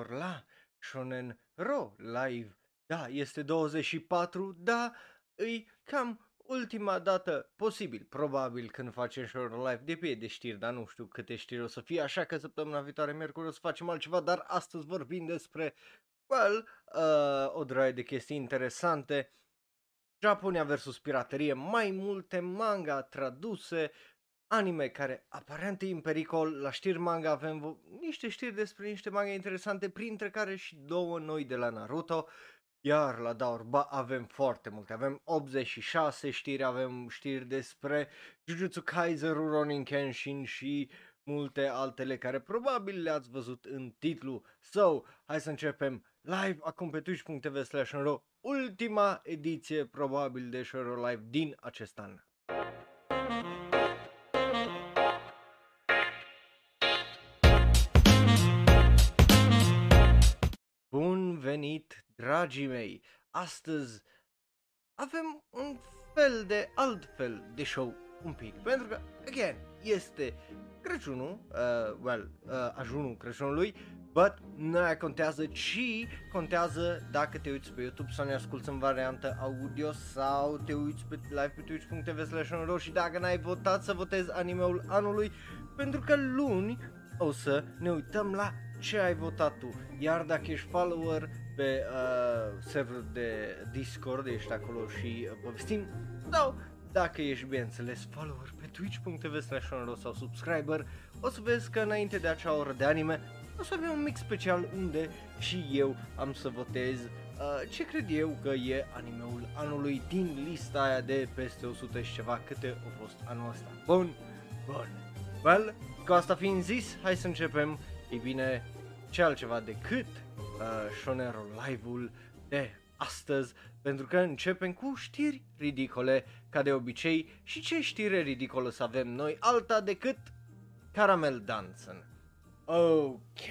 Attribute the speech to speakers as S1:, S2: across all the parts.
S1: la Shonen Ro live. Da, este 24, da, îi cam ultima dată posibil, probabil când facem Shonen Live de pe de știri, dar nu știu câte știri o să fie, așa că săptămâna viitoare, miercuri, o să facem altceva, dar astăzi vorbim despre, well, uh, o draie de chestii interesante. Japonia versus piraterie, mai multe manga traduse, anime care aparent e în pericol, la știri manga avem vo- niște știri despre niște manga interesante, printre care și două noi de la Naruto, iar la Daorba avem foarte multe, avem 86 știri, avem știri despre Jujutsu Kaisen, Rurouni Kenshin și multe altele care probabil le-ați văzut în titlu. So, hai să începem live acum pe twitch.tv slash ultima ediție probabil de Shoro Live din acest an. Venit, dragii mei! Astăzi avem un fel de altfel de show un pic, pentru că, again, este Crăciunul, uh, well, uh, ajunul Crăciunului, but nu aia contează, ci contează dacă te uiți pe YouTube sau ne asculti în variantă audio sau te uiți pe live pe twitch.tv slash și dacă n-ai votat să votezi animeul anului, pentru că luni o să ne uităm la ce ai votat tu. Iar dacă ești follower pe uh, serverul de Discord, ești acolo și uh, povestim, sau dacă ești bineînțeles follower pe twitch.tv slash sau subscriber, o să vezi că înainte de acea oră de anime o să avem un mic special unde și eu am să votez uh, ce cred eu că e animeul anului din lista aia de peste 100 și ceva câte au fost anul ăsta. Bun, bun. Well, cu asta fiind zis, hai să începem. Ei bine, ce altceva decât uh, Shonero Live-ul de astăzi, pentru că începem cu știri ridicole, ca de obicei, și ce știre ridicolă să avem noi, alta decât Caramel Danson. Ok,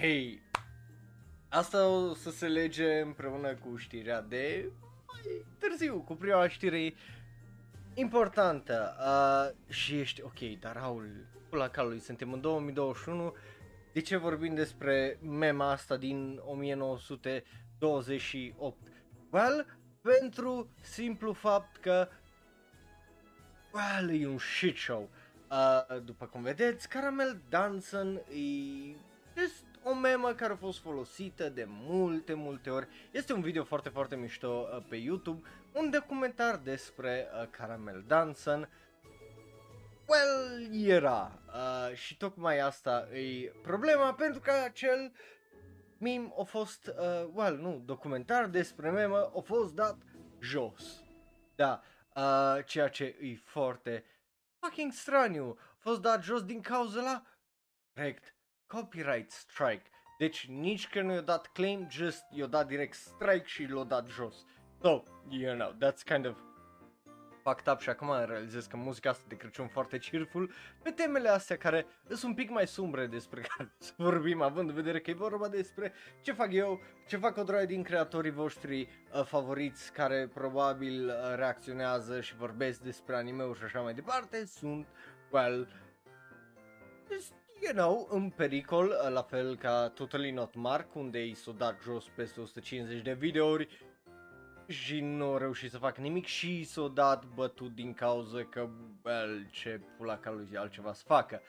S1: asta o să se lege împreună cu știrea de mai târziu, cu prima știre importantă uh, și ești ok, dar Raul, la calului, suntem în 2021, de ce vorbim despre mema asta din 1928? Well, pentru simplu fapt că well, e un shit show. Uh, după cum vedeți, Caramel Danson e just o memă care a fost folosită de multe, multe ori. Este un video foarte, foarte mișto uh, pe YouTube, un documentar despre uh, Caramel Danson. Well, era. Uh, și tocmai asta e problema, pentru că acel meme a fost, uh, well, nu, documentar despre memă a fost dat jos. Da, uh, ceea ce e foarte fucking straniu. A fost dat jos din cauza la, corect, copyright strike. Deci nici că nu i-a dat claim, just i-a dat direct strike și l-a dat jos. So, you know, that's kind of fucked up și acum realizez că muzica asta de Crăciun foarte cheerful pe temele astea care sunt un pic mai sumbre despre care să vorbim, având în vedere că e vorba despre ce fac eu, ce fac o droaie din creatorii voștri uh, favoriți care probabil uh, reacționează și vorbesc despre anime-uri și așa mai departe, sunt, well, just, you know, în pericol, uh, la fel ca Totally Not Mark, unde i s-o dat jos peste 150 de videouri și nu au reușit să facă nimic și s-o dat bătut din cauza că, well, ce pula ca lui altceva să facă.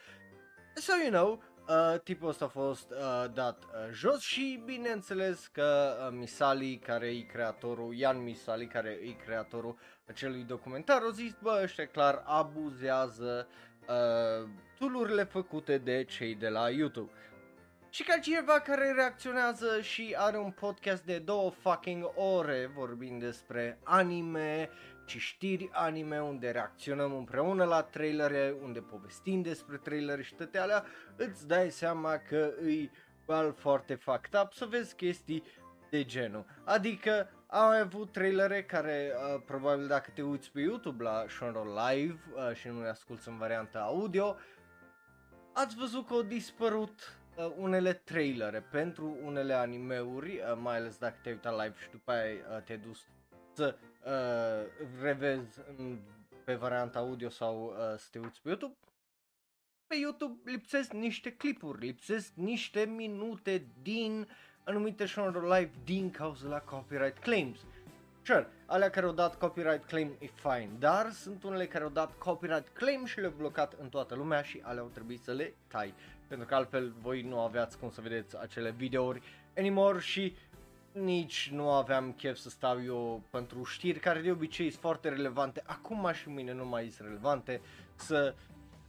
S1: So, you know, uh, tipul ăsta a fost uh, dat uh, jos și bineînțeles că uh, Misali, care e creatorul, Ian Misali, care e creatorul acelui documentar, a zis, bă, ăștia clar abuzează uh, tool făcute de cei de la YouTube. Și ca cineva care reacționează și are un podcast de două fucking ore vorbind despre anime și știri anime unde reacționăm împreună la trailere, unde povestim despre trailere și toate alea, îți dai seama că îi bal foarte fucked up să vezi chestii de genul. Adică am avut trailere care uh, probabil dacă te uiți pe YouTube la Shonro Live uh, și nu le asculti în varianta audio, ați văzut că au dispărut uh, unele trailere pentru unele animeuri, uh, mai ales dacă te-ai uitat live și după aia uh, te-ai dus să uh, revezi în, pe varianta audio sau uh, să te uiți pe YouTube. Pe YouTube lipsesc niște clipuri, lipsesc niște minute din anumite show live din cauza la copyright claims. Sure, alea care au dat copyright claim e fine, dar sunt unele care au dat copyright claim și le-au blocat în toată lumea și alea au trebuit să le tai. Pentru că altfel voi nu aveați cum să vedeți acele videouri anymore și nici nu aveam chef să stau eu pentru știri care de obicei sunt foarte relevante, acum și mâine nu mai sunt relevante, să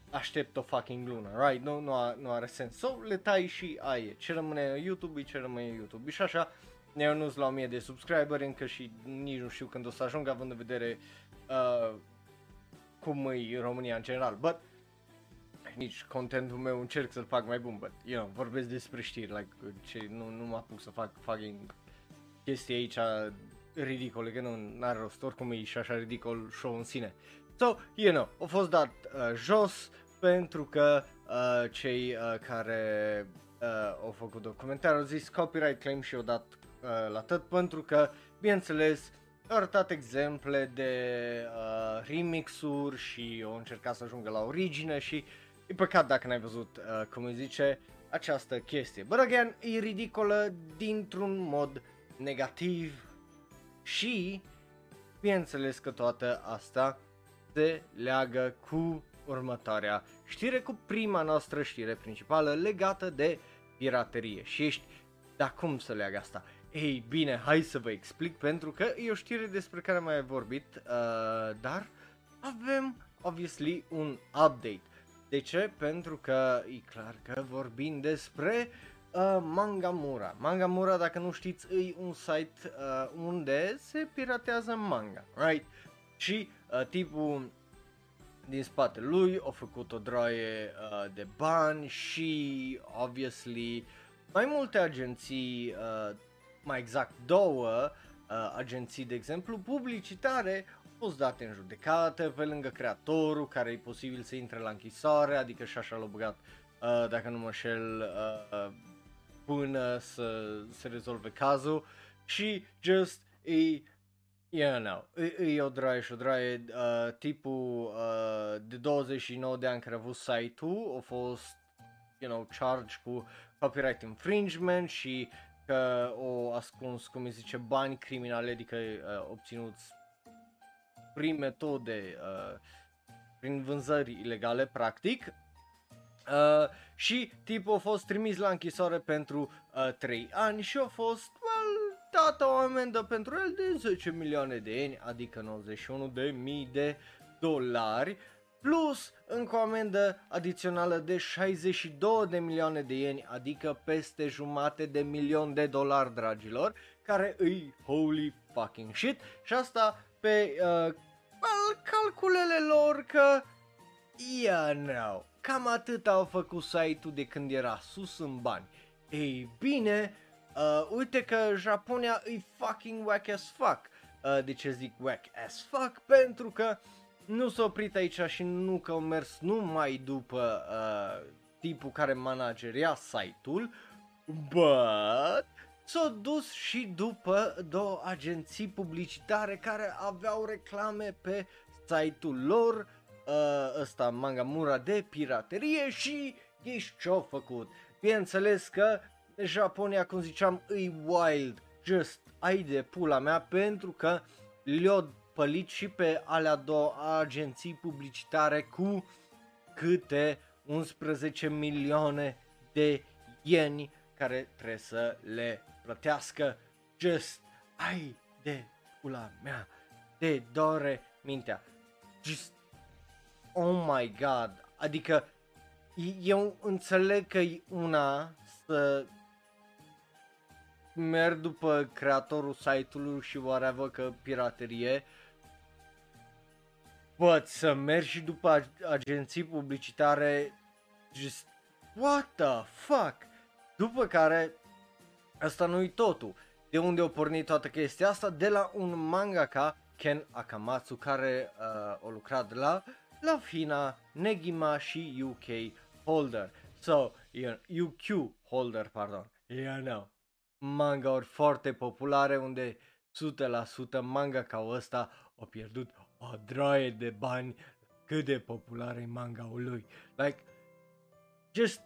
S1: aștept o fucking lună, right? Nu, nu, a, nu are sens. So, le tai și aie. Ce rămâne YouTube, ce rămâne YouTube. Și așa, eu nu sunt la 1000 de subscriberi încă și nici nu știu când o să ajung având în vedere uh, cum e România în general. But, nici contentul meu încerc să-l fac mai bun, but, you know, vorbesc despre știri, like, ce, nu, nu mă apuc să fac fucking chestii aici ridicole, că nu are rost, oricum e și așa ridicol show în sine. So, you know, a fost dat uh, jos pentru că uh, cei uh, care uh, au făcut documentarul au zis copyright claim și au dat uh, la tot pentru că, bineînțeles, au arătat exemple de uh, remixuri și au încercat să ajungă la origine și e păcat dacă n-ai văzut, uh, cum îi zice, această chestie. But again, e ridicolă dintr-un mod negativ și bineînțeles că toată asta se leagă cu următoarea știre, cu prima noastră știre principală legată de piraterie. Și ești, dar cum să leagă asta? Ei bine, hai să vă explic pentru că e o știre despre care mai am vorbit, uh, dar avem, obviously, un update. De ce? Pentru că e clar că vorbim despre uh, Mangamura. Mangamura, dacă nu știți, e un site uh, unde se piratează manga, right? Și uh, tipul din spatele lui a făcut o droaie uh, de bani și, obviously, mai multe agenții, uh, mai exact două uh, agenții, de exemplu, publicitare, au fost date în judecată pe lângă creatorul care e posibil să intre la închisoare, adică și așa l-a băgat, uh, dacă nu mă șel, uh, până să se rezolve cazul și just e Yeah, no. E, e o draie și o draie. Uh, tipul uh, de 29 de ani care a avut site-ul a fost, you know, charged cu copyright infringement și că o ascuns, cum îi zice, bani criminale, adică uh, obținuți prin metode, uh, prin vânzări ilegale, practic. Uh, și tipul a fost trimis la închisoare pentru uh, 3 ani și a fost dat o amendă pentru el de 10 milioane de ieni, adică 91 de mii de dolari, plus încă o amendă adițională de 62 de milioane de ieni, adică peste jumate de milion de dolari, dragilor, care îi holy fucking shit și asta pe uh, calculele lor că yeah, no, cam atât au făcut site-ul de când era sus în bani. Ei bine, Uh, uite că Japonia e fucking whack as fuck. Uh, de ce zic whack as fuck? Pentru că nu s-a oprit aici și nu că au mers numai după uh, tipul care manageria site-ul, but s-a dus și după două agenții publicitare care aveau reclame pe site-ul lor, uh, ăsta Mangamura de piraterie și ghiși ce-au făcut. Bineînțeles că Japonia, cum ziceam, e wild, just ai de pula mea pentru că le-au pălit și pe alea două agenții publicitare cu câte 11 milioane de ieni care trebuie să le plătească. Just ai de pula mea, de dore mintea. Just, oh my god, adică eu înțeleg că e una să merg după creatorul site-ului și whatever că piraterie, But să mergi și după agenții publicitare, just, what the fuck? După care, asta nu-i totul. De unde a pornit toată chestia asta? De la un mangaka, Ken Akamatsu, care uh, a lucrat la la Fina, Negima și UK Holder. So, UQ Holder, pardon. Yeah, no manga-uri foarte populare unde 100% manga ca ăsta a pierdut o droaie de bani cât de popular e manga-ul lui. Like, just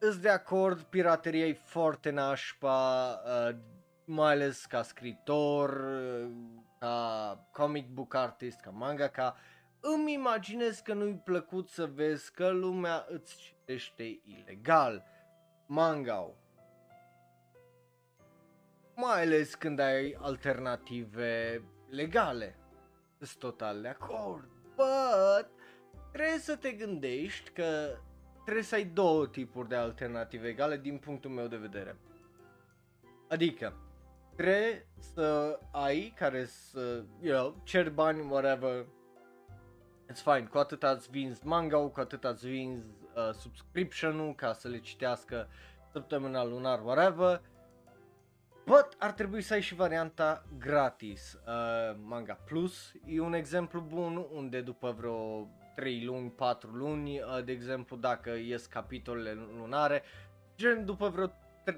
S1: îți de acord, pirateria e foarte nașpa, uh, mai ales ca scritor, uh, ca comic book artist, ca mangaka. Îmi imaginez că nu-i plăcut să vezi că lumea îți citește ilegal manga mai ales când ai alternative legale. Sunt total de acord. But trebuie să te gândești că trebuie să ai două tipuri de alternative egale din punctul meu de vedere. Adică, trebuie să ai care să, you know, cer bani, whatever, it's fine, cu atât ați vinzi manga cu atât ați vinzi uh, subscription-ul ca să le citească săptămânal, lunar, whatever, But ar trebui să ai și varianta gratis. Uh, Manga Plus e un exemplu bun unde după vreo 3 luni, 4 luni, uh, de exemplu dacă ies capitolele lunare, gen după vreo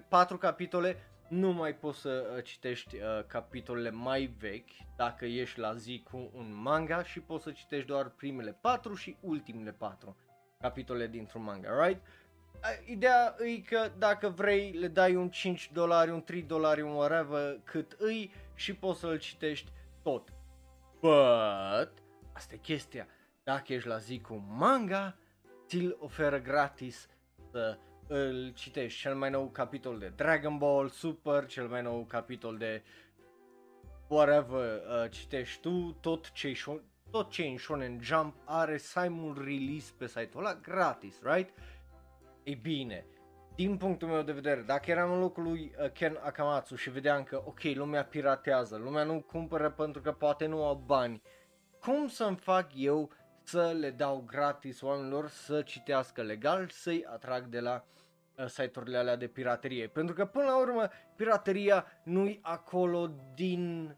S1: 4 capitole nu mai poți să uh, citești uh, capitolele mai vechi dacă ești la zi cu un manga și poți să citești doar primele 4 și ultimele 4 capitole dintr-un manga, right? Ideea e că dacă vrei le dai un 5 dolari, un 3 dolari, un whatever cât îi și poți să-l citești tot. But, asta e chestia, dacă ești la zi cu manga, ți-l oferă gratis să îl citești. Cel mai nou capitol de Dragon Ball Super, cel mai nou capitol de whatever uh, citești tu, tot ce tot ce în Shonen Jump are simul release pe site-ul ăla gratis, right? Ei bine, din punctul meu de vedere, dacă eram în locul lui uh, Ken Akamatsu și vedeam că, ok, lumea piratează, lumea nu cumpără pentru că poate nu au bani, cum să-mi fac eu să le dau gratis oamenilor să citească legal, să-i atrag de la uh, site-urile alea de piraterie. Pentru că, până la urmă, pirateria nu-i acolo din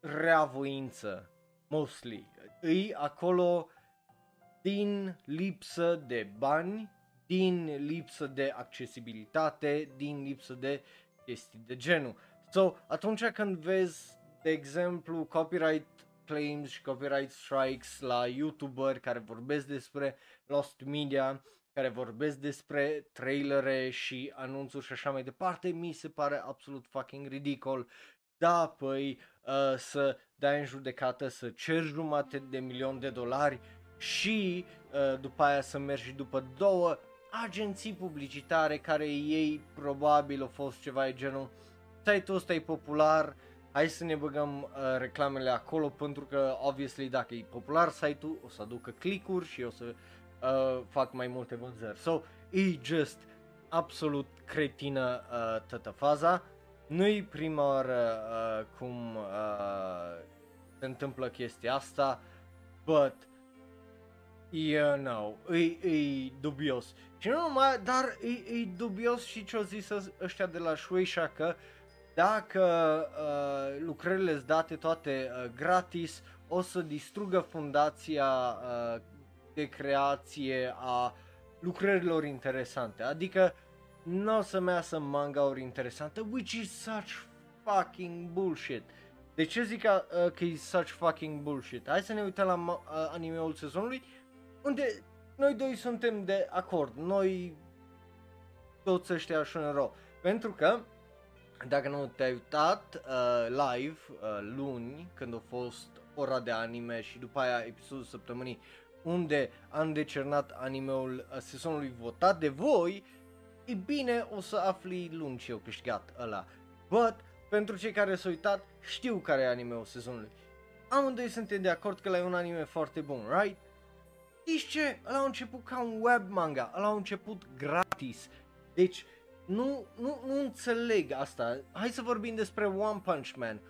S1: reavoință, mostly. Îi acolo din lipsă de bani din lipsă de accesibilitate, din lipsă de chestii de genul. So, atunci când vezi, de exemplu, copyright claims și copyright strikes la YouTuber care vorbesc despre lost media, care vorbesc despre trailere și anunțuri și așa mai departe, mi se pare absolut fucking ridicol. Da, păi, uh, să dai în judecată, să ceri jumate de milion de dolari și uh, după aia să mergi după două agenții publicitare care ei probabil au fost ceva de genul site-ul ăsta e popular, hai să ne băgăm uh, reclamele acolo pentru că obviously dacă e popular site-ul o să aducă click-uri și o să uh, fac mai multe vânzări. So, e just absolut cretină uh, toată faza. Nu-i prima oară uh, cum uh, se întâmplă chestia asta, but you know, e, e dubios. Și nu numai, dar e, e dubios și ce-au zis ăștia de la Shueisha că dacă uh, lucrările sunt date toate uh, gratis, o să distrugă fundația uh, de creație a lucrărilor interesante. Adică nu o să measă manga-uri interesante, which is such fucking bullshit. De ce zic uh, că e such fucking bullshit? Hai să ne uităm la uh, animeul sezonului, unde noi doi suntem de acord, noi toți ăștia în rău. Pentru că, dacă nu te-ai uitat uh, live uh, luni, când a fost ora de anime și după aia episodul săptămânii, unde am decernat animeul uh, sezonului votat de voi, e bine, o să afli luni ce eu câștigat ăla. But, pentru cei care s-au uitat, știu care e animeul sezonului. Amândoi suntem de acord că la e un anime foarte bun, right? Știți ce? Ăla a început ca un web manga, ăla a început gratis. Deci, nu, nu, nu înțeleg asta. Hai să vorbim despre One Punch Man.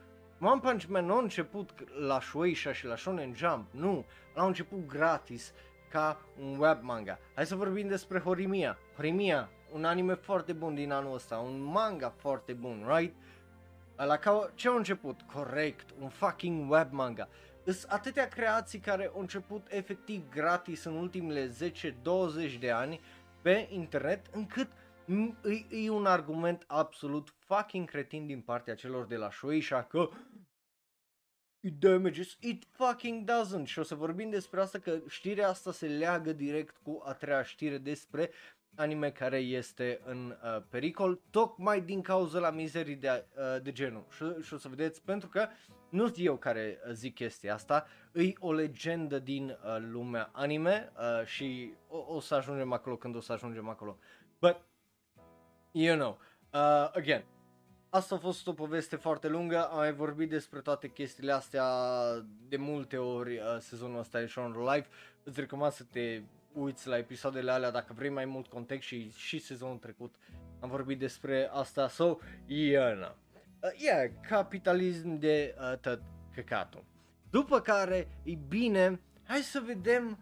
S1: One Punch Man nu a început la Shueisha și la Shonen Jump, nu. Ăla a început gratis ca un web manga. Hai să vorbim despre Horimiya. Horimiya, un anime foarte bun din anul ăsta, un manga foarte bun, right? La ca, ce a început? Corect, un fucking web manga. Sunt atâtea creații care au început efectiv gratis în ultimele 10-20 de ani pe internet încât e, e un argument absolut fucking cretin din partea celor de la Shueisha că it damages, it fucking doesn't și o să vorbim despre asta că știrea asta se leagă direct cu a treia știre despre anime care este în uh, pericol, tocmai din cauza la mizerii de, uh, de genul. Și, și o să vedeți, pentru că nu sunt eu care zic chestia asta, îi o legendă din uh, lumea anime uh, și o, o să ajungem acolo când o să ajungem acolo. But, you know, uh, again, Asta a fost o poveste foarte lungă, am mai vorbit despre toate chestiile astea de multe ori uh, sezonul ăsta de Show Live. Îți recomand să te uiți la episoadele alea dacă vrei mai mult context și și sezonul trecut am vorbit despre asta. So, yeah, na. Uh, yeah, capitalism de uh, tot căcatul. După care, e bine, hai să vedem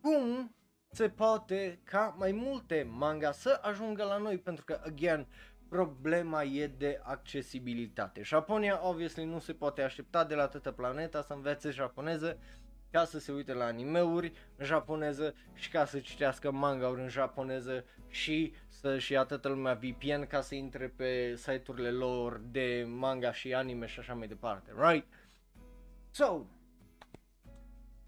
S1: cum se poate ca mai multe manga să ajungă la noi, pentru că, again, problema e de accesibilitate. Japonia, obviously, nu se poate aștepta de la toată planeta să învețe japoneză ca să se uite la animeuri în japoneză și ca să citească manga-uri în japoneză și să-și ia toată lumea VPN ca să intre pe site-urile lor de manga și anime și așa mai departe, right? So,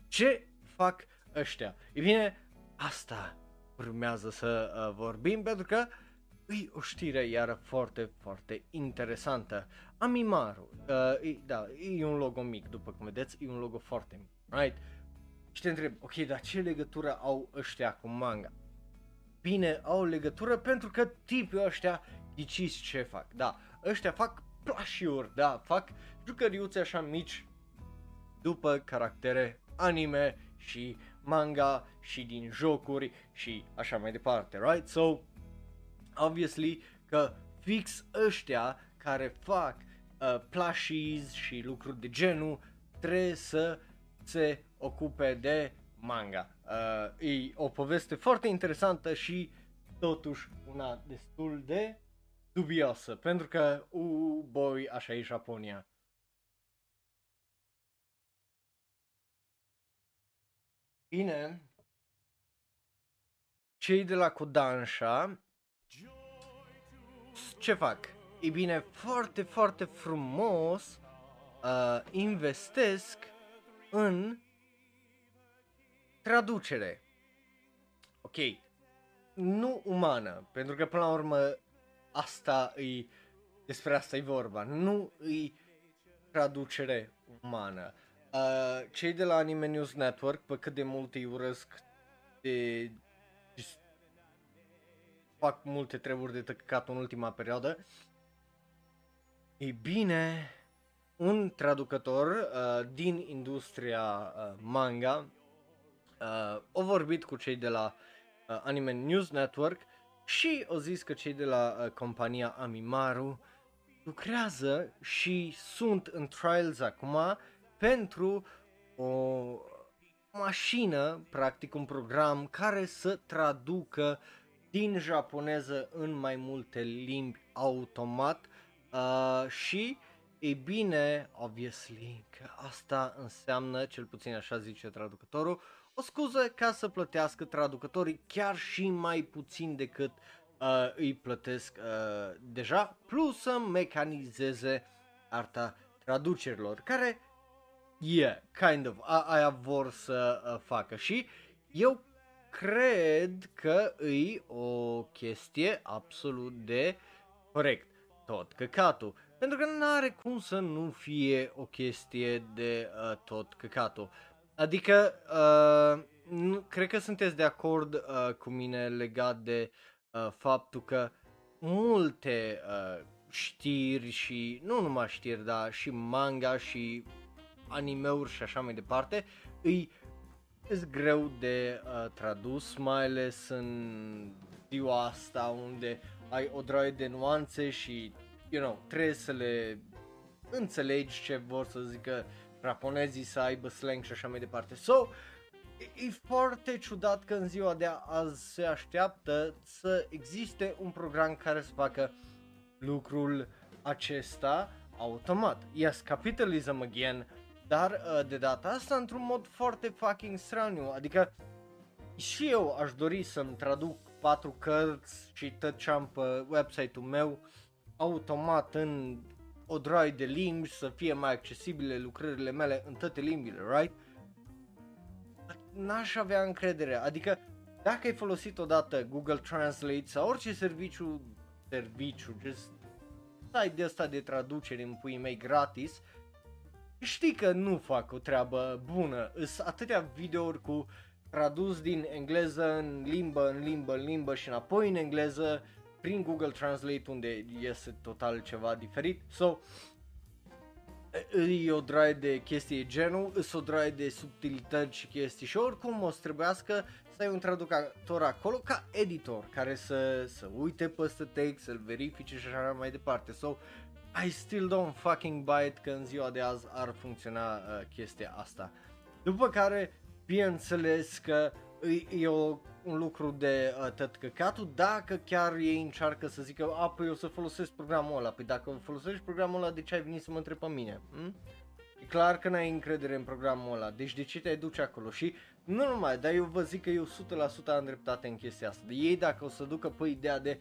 S1: ce fac ăștia? E bine, asta urmează să uh, vorbim pentru că e o știre iară foarte, foarte interesantă. Amimaru, uh, e, da, e un logo mic, după cum vedeți, e un logo foarte mic, right? Și te întreb, ok, dar ce legătură au ăștia cu manga? Bine, au legătură pentru că tipii ăștia ghiciți ce fac, da, ăștia fac plașiuri, da, fac jucăriuțe așa mici după caractere anime și manga și din jocuri și așa mai departe, right? So, obviously că fix ăștia care fac uh, plushies și lucruri de genul trebuie să se ocupe de manga. Uh, e o poveste foarte interesantă și totuși una destul de dubioasă, pentru că, uh, boy, așa e Japonia. Bine, cei de la Kodansha ce fac? E bine, foarte, foarte frumos uh, investesc în traducere. Ok, nu umană, pentru că până la urmă asta e, despre asta e vorba, nu e traducere umană. Uh, cei de la Anime News Network, pe cât de mult îi urăsc de fac multe treburi de tăcat în ultima perioadă. Ei bine, un traducător uh, din industria uh, manga uh, a vorbit cu cei de la uh, Anime News Network și au zis că cei de la uh, compania Amimaru lucrează și sunt în trials acum pentru o mașină, practic un program care să traducă din japoneză în mai multe limbi automat uh, și e bine, obviously, că asta înseamnă, cel puțin așa zice traducătorul, o scuză ca să plătească traducătorii chiar și mai puțin decât uh, îi plătesc uh, deja, plus să mecanizeze arta traducerilor, care, yeah, kind of, a- aia vor să uh, facă și eu cred că e o chestie absolut de corect. Tot căcatul. Pentru că nu are cum să nu fie o chestie de uh, tot căcatul. Adică, uh, nu, cred că sunteți de acord uh, cu mine legat de uh, faptul că multe uh, știri și, nu numai știri, dar și manga și animeuri și așa mai departe, îi e greu de uh, tradus, mai ales în ziua asta unde ai o droaie de nuanțe și, you know, trebuie să le înțelegi ce vor să zică japonezii să aibă slang și așa mai departe. So, e, e foarte ciudat că în ziua de azi se așteaptă să existe un program care să facă lucrul acesta automat. Yes, capitalism again, dar uh, de data asta într-un mod foarte fucking straniu, adică și eu aș dori să-mi traduc patru cărți și tot ce am pe website-ul meu automat în o droaie de limbi să fie mai accesibile lucrările mele în toate limbile, right? N-aș avea încredere, adică dacă ai folosit odată Google Translate sau orice serviciu, serviciu, just site de asta de traducere în puii mei gratis, știi că nu fac o treabă bună. Sunt atâtea videouri cu tradus din engleză în limbă, în limbă, în limbă și înapoi în engleză prin Google Translate unde iese total ceva diferit. So, e o draie de chestii genul, e o draie de subtilități și chestii și oricum o să trebuiască să ai un traducător acolo ca editor care să, să uite peste text, să-l verifice și așa mai departe. So, I still don't fucking buy it că în ziua de azi ar funcționa uh, chestia asta. După care, bineînțeles că e, e o, un lucru de uh, tot căcatul dacă chiar ei încearcă să zică, a, păi o să folosesc programul ăla, păi dacă folosești programul ăla, de ce ai venit să mă întrebi pe mine? Hm? E clar că n-ai încredere în programul ăla, deci de ce te duci acolo? Și nu numai, dar eu vă zic că eu 100% am dreptate în chestia asta. De ei dacă o să ducă pe ideea de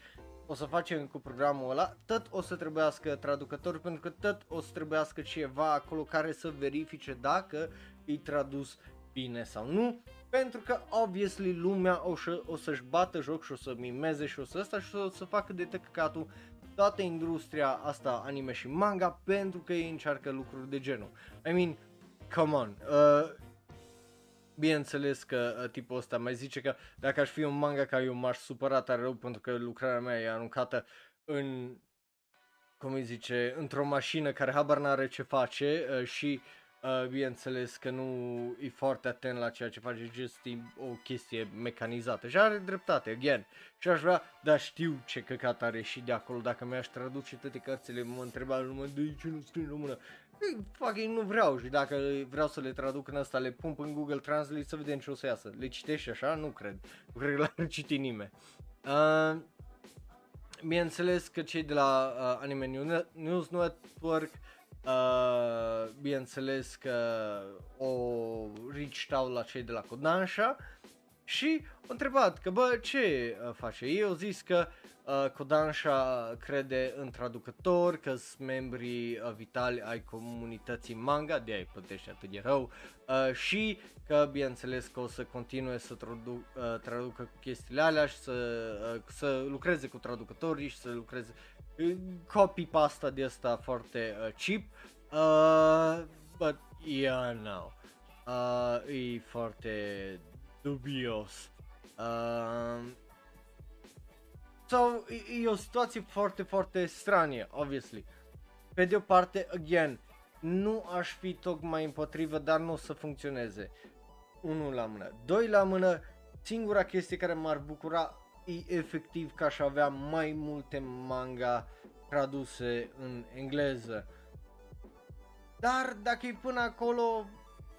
S1: o să facem cu programul ăla, tot o să trebuiască traducători pentru că tot o să trebuiască ceva acolo care să verifice dacă e tradus bine sau nu, pentru că obviously lumea o, să, o să-și bată joc și o să mimeze și o să asta și o să facă de tăcăcatul toată industria asta anime și manga pentru că ei încearcă lucruri de genul. I mean, come on, uh, bineînțeles că uh, tipul ăsta mai zice că dacă aș fi un manga ca eu m-aș supăra tare rău pentru că lucrarea mea e aruncată în, cum îi zice, într-o mașină care habar n-are ce face uh, și Uh, bineînțeles că nu e foarte atent la ceea ce face, just e o chestie mecanizată și are dreptate, again. Și aș vrea, dar știu ce căcat are și de acolo, dacă mi-aș traduce toate cărțile, mă întreba lumea, de ce nu scrie în română? Fucking nu vreau și dacă vreau să le traduc în asta, le pun în Google Translate să vedem ce o să iasă. Le citești așa? Nu cred. Nu cred că l-ar citi nimeni. Uh, bineînțeles că cei de la uh, Anime News Network Uh, bineînțeles că o reached out la cei de la Kodansha și au întrebat că bă ce uh, face. Ei au zis că uh, Kodansha crede în traducător, că sunt membrii uh, vitali ai comunității manga, de ai plătește atât de rău uh, și că bineînțeles că o să continue să tradu- uh, traducă chestiile alea și să, uh, să lucreze cu traducătorii și să lucreze copy pasta de asta foarte uh, cheap. Uh, but yeah, no. Uh, e foarte dubios. Uh, so, e, e o situație foarte, foarte stranie, obviously. Pe de o parte, again, nu aș fi tocmai împotrivă, dar nu o să funcționeze. Unul la mână. Doi la mână, singura chestie care m-ar bucura e efectiv că aș avea mai multe manga traduse în engleză. Dar dacă e până acolo,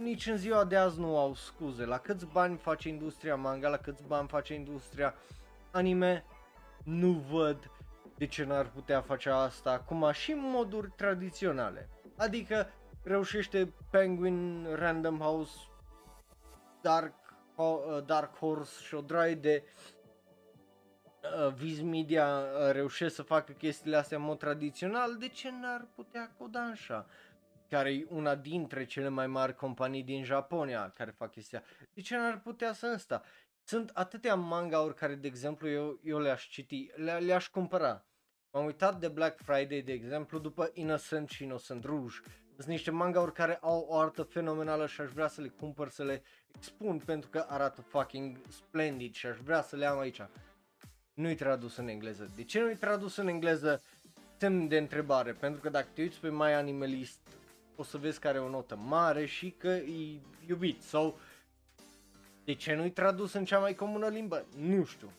S1: nici în ziua de azi nu au scuze. La câți bani face industria manga, la câți bani face industria anime, nu văd de ce n-ar putea face asta acum și în moduri tradiționale. Adică reușește Penguin, Random House, Dark, Dark Horse și o draie de uh, Viz Media uh, reușesc să facă chestiile astea în mod tradițional, de ce n-ar putea Kodansha? Care e una dintre cele mai mari companii din Japonia care fac chestia. De ce n-ar putea să ăsta? Sunt atâtea manga-uri care, de exemplu, eu, eu le-aș citi, le, le-aș cumpăra. M-am uitat de Black Friday, de exemplu, după Innocent și Innocent Rouge. Sunt niște manga-uri care au o artă fenomenală și aș vrea să le cumpăr, să le expun pentru că arată fucking splendid și aș vrea să le am aici nu-i tradus în engleză. De ce nu-i tradus în engleză? Semn de întrebare, pentru că dacă te uiți pe My Animalist o să vezi că are o notă mare și că e iubit sau de ce nu-i tradus în cea mai comună limbă? Nu știu.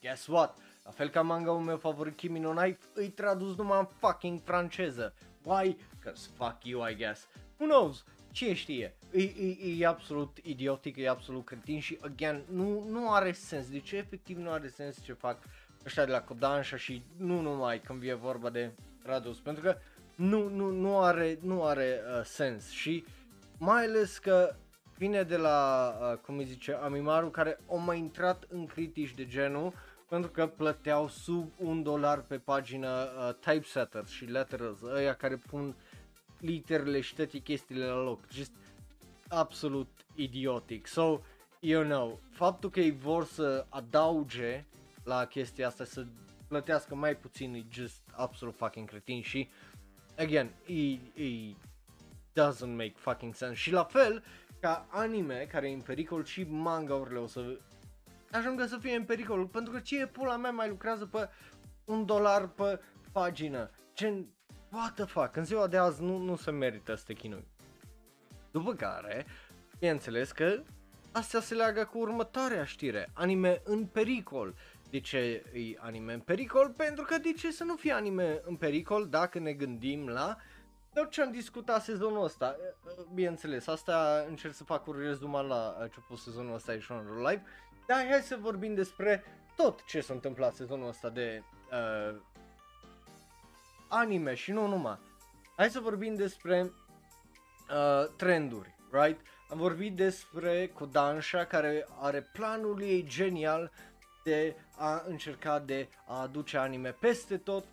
S1: Guess what? La fel ca manga-ul meu favorit Kimi no Knife, îi tradus numai în fucking franceză. Why? Cause fuck you, I guess. Who knows? Ce știe? E, e, e absolut idiotic, e absolut cretin și, again, nu, nu are sens. De ce efectiv nu are sens ce fac ăștia de la Kodansha și nu numai când vine vorba de tradus? Pentru că nu, nu, nu are, nu are uh, sens și mai ales că vine de la, uh, cum îi zice, Amimaru care au mai intrat în critici de genul pentru că plăteau sub un dolar pe pagină uh, typesetters și letterers, ăia care pun literele și toate chestiile la loc. Just absolut idiotic. So, you know, faptul că ei vor să adauge la chestia asta, să plătească mai puțin, e just absolut fucking cretin și, again, e, e doesn't make fucking sense. Și la fel, ca anime care e în pericol și manga-urile o să ajungă să fie în pericol, pentru că ce pula mea mai lucrează pe un dolar pe pagină, gen, what the fuck, în ziua de azi nu, nu se merită să te chinui. După care, bineînțeles că astea se leagă cu următoarea știre, anime în pericol. De ce e anime în pericol? Pentru că de ce să nu fie anime în pericol dacă ne gândim la tot ce am discutat sezonul ăsta, bineînțeles, asta încerc să fac un rezumat la început sezonul ăsta și on live, dar hai să vorbim despre tot ce s-a întâmplat sezonul ăsta de uh, anime și nu numai. Hai să vorbim despre uh, trenduri, right? Am vorbit despre Kodansha care are planul ei genial de a încerca de a aduce anime peste tot,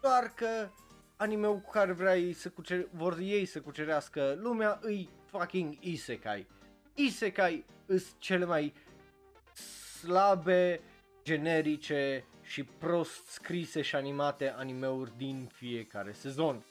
S1: doar că animeul cu care vrea ei să cucer- vor ei să cucerească lumea îi fucking isekai. Isekai îs cele mai slabe, generice și prost scrise și animate animeuri din fiecare sezon.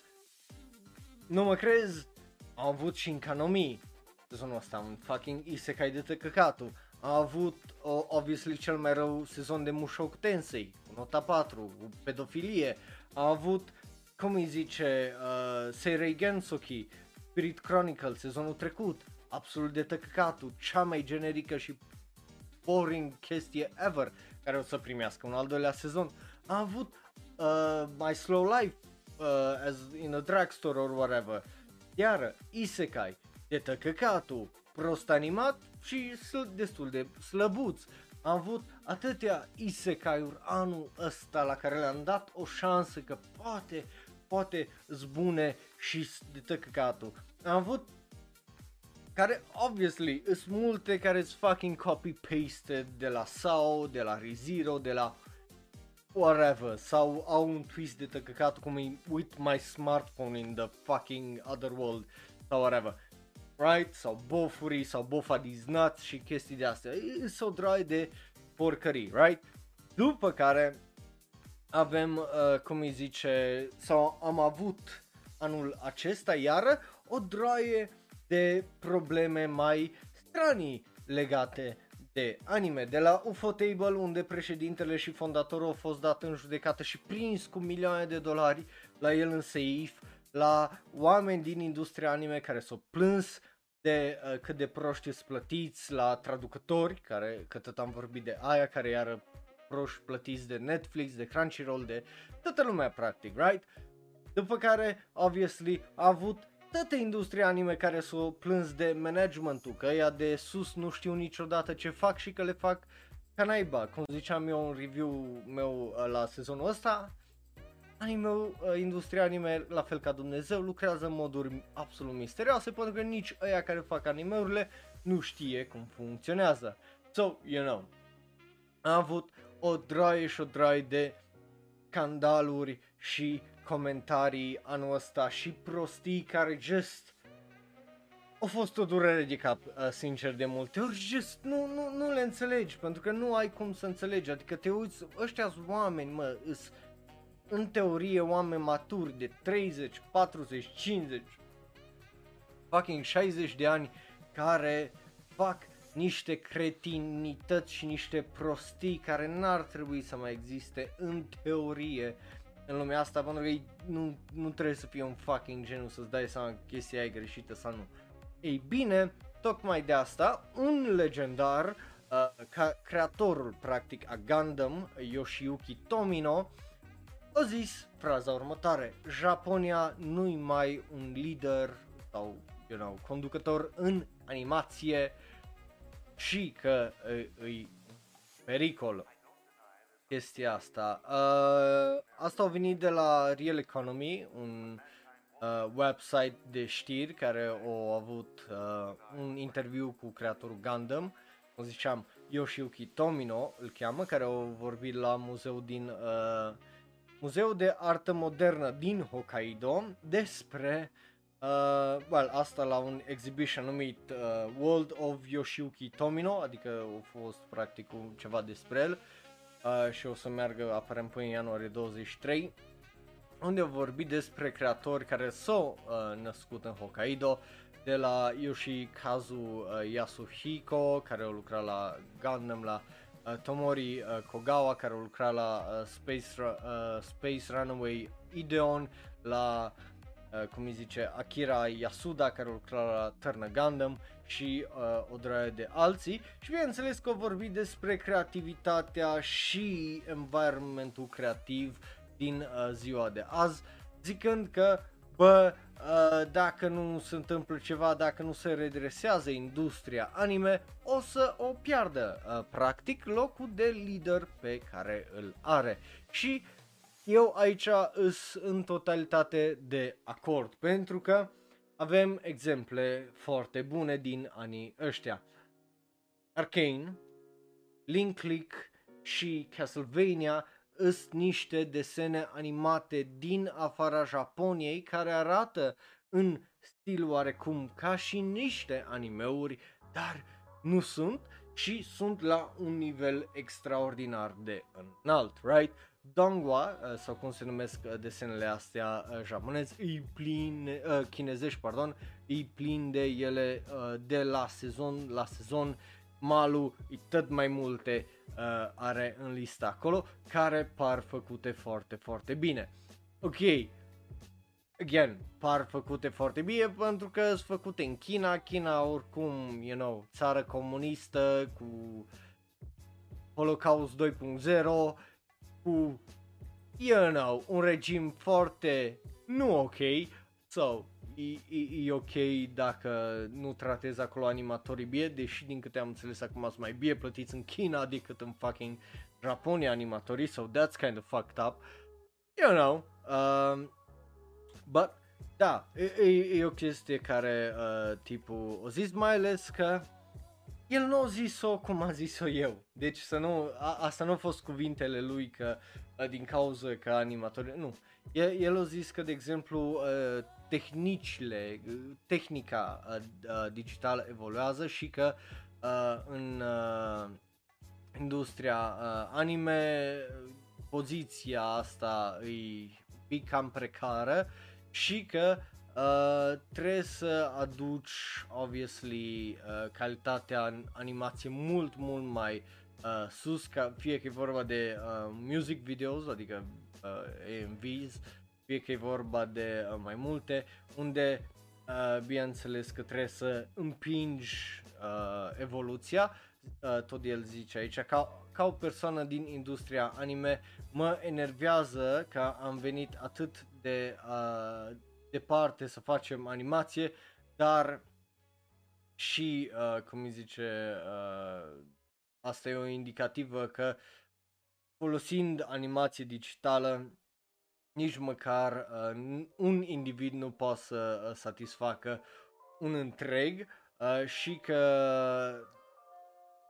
S1: Nu mă crezi? Am avut și în Kanomi sezonul ăsta, un fucking isekai de tăcăcatul. A avut, uh, obviously, cel mai rău sezon de Mushoku Tensei, cu nota 4, cu pedofilie. A avut cum îi zice, uh, Seirei Gensoki, Spirit Chronicle, sezonul trecut, absolut de tăcăcatul, cea mai generică și boring chestie ever care o să primească un al doilea sezon. A avut uh, My Slow Life uh, as in a drugstore or whatever. Iar Isekai, de tăcăcatul, prost animat și sl- destul de slăbuț. Am avut atâtea isekai-uri anul ăsta la care le-am dat o șansă că poate poate zbune și de tăcăcatul. Am avut care obviously sunt multe care sunt fucking copy-pasted de la SAO, de la ReZero, de la whatever, sau au un twist de tăcăcatul cum e with my smartphone in the fucking other world sau whatever. Right? Sau bofuri, sau bofa diznat și chestii de astea. E so dry de porcării, right? După care avem, uh, cum îi zice, sau am avut anul acesta iară o droaie de probleme mai stranii legate de anime. De la UFO Table, unde președintele și fondatorul au fost dat în judecată și prins cu milioane de dolari la el în safe, la oameni din industria anime care s-au plâns de uh, cât de proști sunt plătiți, la traducători, care, că tot am vorbit de aia, care iară proști plătiți de Netflix, de Crunchyroll, de toată lumea practic, right? După care, obviously, a avut toată industria anime care s-o plâns de managementul, că ea de sus nu știu niciodată ce fac și că le fac ca naiba. Cum ziceam eu în review meu uh, la sezonul ăsta, anime, uh, industria anime, la fel ca Dumnezeu, lucrează în moduri absolut misterioase pentru că nici ăia care fac animeurile nu știe cum funcționează. So, you know, am avut o draie și o draie de scandaluri și comentarii anul ăsta și prostii care just a fost o durere de cap, uh, sincer, de multe ori, just nu, nu, nu le înțelegi, pentru că nu ai cum să înțelegi, adică te uiți, ăștia oameni, mă, îs, în teorie oameni maturi de 30, 40, 50, fucking 60 de ani care fac niște cretinități și niște prostii care n-ar trebui să mai existe în teorie în lumea asta, pentru că nu, nu trebuie să fie un fucking geniu să-ți dai seama că chestia e greșită sau nu. Ei bine, tocmai de asta, un legendar, uh, ca creatorul practic a Gundam, Yoshiyuki Tomino, a zis fraza următoare, Japonia nu-i mai un lider sau, you know, conducător în animație, și că îi pericol chestia asta. Uh, asta a venit de la Real Economy, un uh, website de știri care a avut uh, un interviu cu creatorul Gundam, cum ziceam, Yoshiyuki Tomino îl cheamă, care a vorbit la muzeul din uh, Muzeul de Artă Modernă din Hokkaido despre Uh, well, asta la un exhibition numit uh, World of Yoshiyuki Tomino, adică a fost practic un- ceva despre el uh, și o să meargă aparent până în ianuarie 23 unde au vorbit despre creatori care s-au uh, născut în Hokkaido, de la Yoshikazu uh, Yasuhiko, care a lucrat la Gundam, la uh, Tomori uh, Kogawa, care a lucrat la uh, Space, Ru- uh, Space Runaway Ideon, la uh, cum îi zice, Akira Yasuda, care a lucrat la Turner Gundam și uh, o draie de alții. Și bineînțeles că au vorbit despre creativitatea și environmentul creativ din uh, ziua de azi, zicând că, bă, uh, dacă nu se întâmplă ceva, dacă nu se redresează industria anime, o să o piardă, uh, practic, locul de lider pe care îl are. Și eu aici îs în totalitate de acord, pentru că avem exemple foarte bune din anii ăștia. Arcane, Link Click și Castlevania îs niște desene animate din afara Japoniei care arată în stil oarecum ca și niște animeuri, dar nu sunt și sunt la un nivel extraordinar de înalt, right? Dongwa, uh, sau cum se numesc uh, desenele astea uh, japonezi, îi plin, uh, chinezești, pardon, îi plin de ele uh, de la sezon la sezon, Malu e tot mai multe uh, are în lista acolo, care par făcute foarte, foarte bine. Ok, again, par făcute foarte bine pentru că sunt făcute în China, China oricum, you know, țară comunistă cu Holocaust 2.0, cu, you know, un regim foarte nu ok, so, e, e, e ok dacă nu tratezi acolo animatorii bine, deși din câte am înțeles acum sunt mai bine plătiți în China decât în fucking Japonia animatorii, so that's kind of fucked up, you know, um, but, da, e, e, e o chestie care uh, tipul o zis mai ales că el nu a zis-o cum a zis-o eu. Deci să nu, a, asta nu a fost cuvintele lui că a, din cauza că animatorii, nu. El, el a zis că, de exemplu, a, tehnicile, tehnica a, a, digitală evoluează și că a, în a, industria a, anime poziția asta e un pic cam precară și că Uh, trebuie să aduci, obviously, uh, calitatea în animație mult, mult mai uh, sus, ca fie că e vorba de uh, music videos, adică uh, AMVs, fie că e vorba de uh, mai multe, unde, uh, bineînțeles că trebuie să împingi uh, evoluția, uh, tot el zice aici, ca, ca o persoană din industria anime, mă enervează că am venit atât de uh, departe să facem animație, dar și, uh, cum îi zice, uh, asta e o indicativă că folosind animație digitală, nici măcar uh, un individ nu poate să uh, satisfacă un întreg uh, și că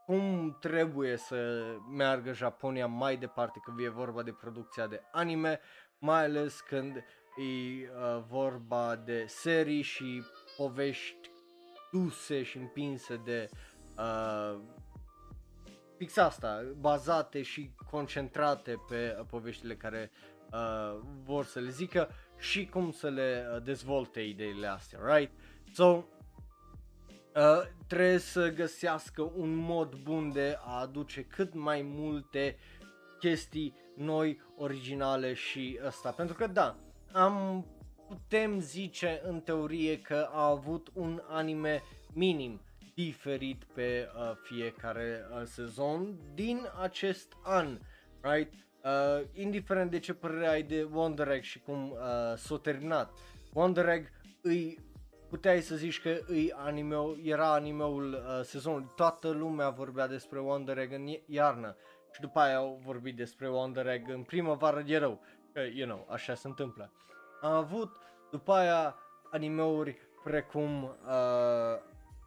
S1: cum trebuie să meargă Japonia mai departe când e vorba de producția de anime, mai ales când e uh, vorba de serii și povești duse și împinse de uh, fix asta, bazate și concentrate pe uh, poveștile care uh, vor să le zică și cum să le uh, dezvolte ideile astea, right? So, uh, trebuie să găsească un mod bun de a aduce cât mai multe chestii noi, originale și ăsta, pentru că da, am putem zice în teorie că a avut un anime minim diferit pe uh, fiecare uh, sezon din acest an, right? Uh, indiferent de ce părere ai de Wonder Egg și cum uh, s-a terminat. Wonder Egg îi puteai să zici că îi anime era animeul uh, sezonului, toată lumea vorbea despre Wonder Egg în iarnă și după aia au vorbit despre Wonder Egg în primăvară de rău, că, you know, așa se întâmplă. Am avut după aia animeuri precum uh,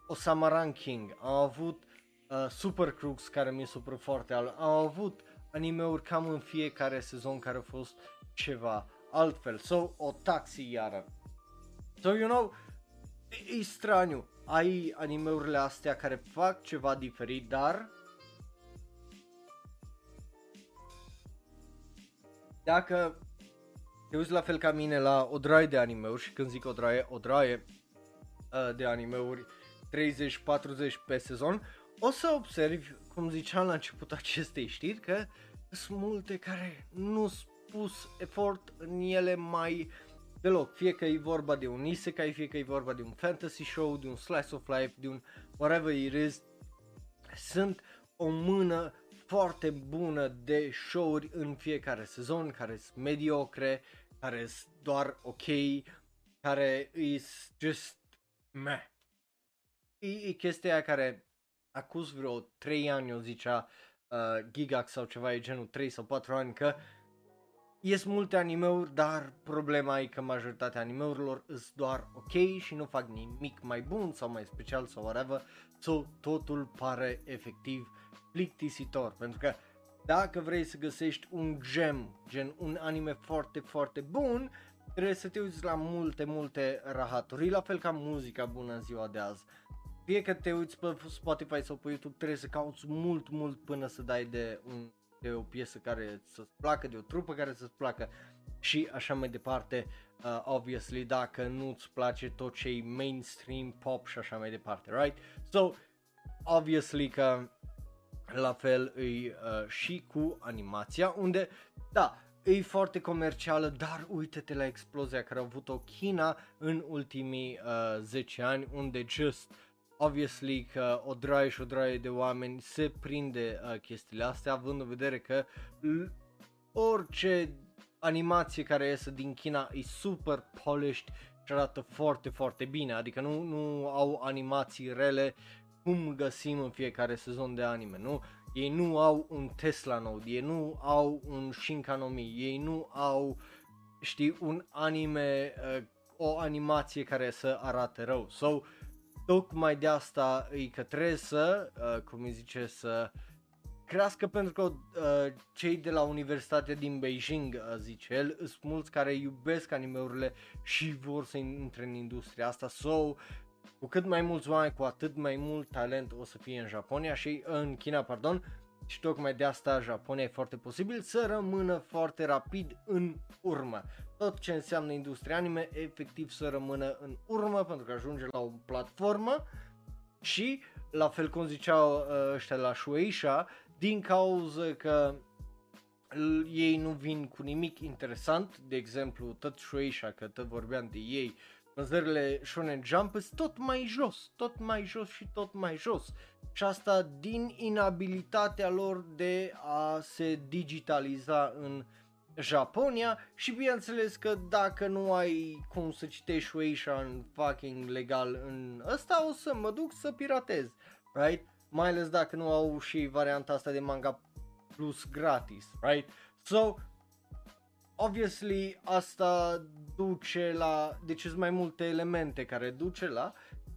S1: Osama Ranking, am avut uh, Super Crux care mi s-a părut foarte alt, am avut animeuri cam în fiecare sezon care a fost ceva altfel, sau o taxi iară. So, you know, e, e straniu. Ai animeurile astea care fac ceva diferit, dar dacă te uiți la fel ca mine la o draie de animeuri și când zic o draie, o draie uh, de animeuri 30-40 pe sezon, o să observi, cum ziceam la început acestei știri, că sunt multe care nu spus efort în ele mai deloc. Fie că e vorba de un isekai, fie că e vorba de un fantasy show, de un slice of life, de un whatever it is. Sunt o mână foarte bună de show-uri în fiecare sezon care sunt mediocre, care sunt doar ok, care is just meh. E, e chestia care acuz vreo 3 ani eu zicea uh, Gigax sau ceva de genul 3 sau 4 ani că ies multe animeuri, dar problema e că majoritatea animeurilor sunt doar ok și nu fac nimic mai bun sau mai special sau whatever, so totul pare efectiv plictisitor, pentru că dacă vrei să găsești un gem, gen un anime foarte, foarte bun, trebuie să te uiți la multe, multe rahaturi, la fel ca muzica bună în ziua de azi. Fie că te uiți pe Spotify sau pe YouTube, trebuie să cauți mult, mult până să dai de, un, de o piesă care să-ți placă, de o trupă care să-ți placă și așa mai departe, uh, obviously, dacă nu-ți place tot ce e mainstream, pop și așa mai departe, right? So, obviously că la fel e uh, și cu animația, unde, da, e foarte comercială, dar uite-te la explozia care a avut-o China în ultimii uh, 10 ani, unde just, obviously că o draie și o draie de oameni se prinde uh, chestiile astea, având în vedere că l- orice animație care iese din China e super polished și arată foarte, foarte bine, adică nu, nu au animații rele cum găsim în fiecare sezon de anime, nu? Ei nu au un Tesla Node, ei nu au un Shinkanomi, ei nu au, știi, un anime, uh, o animație care să arate rău. So, tocmai de asta e că trebuie să, uh, cum îi zice, să crească pentru că uh, cei de la Universitatea din Beijing, uh, zice el, sunt mulți care iubesc animeurile și vor să intre în industria asta. So, cu cât mai mulți oameni, cu atât mai mult talent o să fie în Japonia și în China, pardon, și tocmai de asta Japonia e foarte posibil să rămână foarte rapid în urmă. Tot ce înseamnă industria anime, efectiv să rămână în urmă pentru că ajunge la o platformă și, la fel cum ziceau uh, ăștia la Shueisha, din cauza că ei nu vin cu nimic interesant, de exemplu, tot Shueisha, că tot vorbeam de ei, vânzările Shonen Jump sunt tot mai jos, tot mai jos și tot mai jos. Și asta din inabilitatea lor de a se digitaliza în Japonia și bineînțeles că dacă nu ai cum să citești Shueisha în fucking legal în ăsta, o să mă duc să piratez, right? Mai ales dacă nu au și varianta asta de manga plus gratis, right? So, obviously asta duce la, deci sunt mai multe elemente care duce la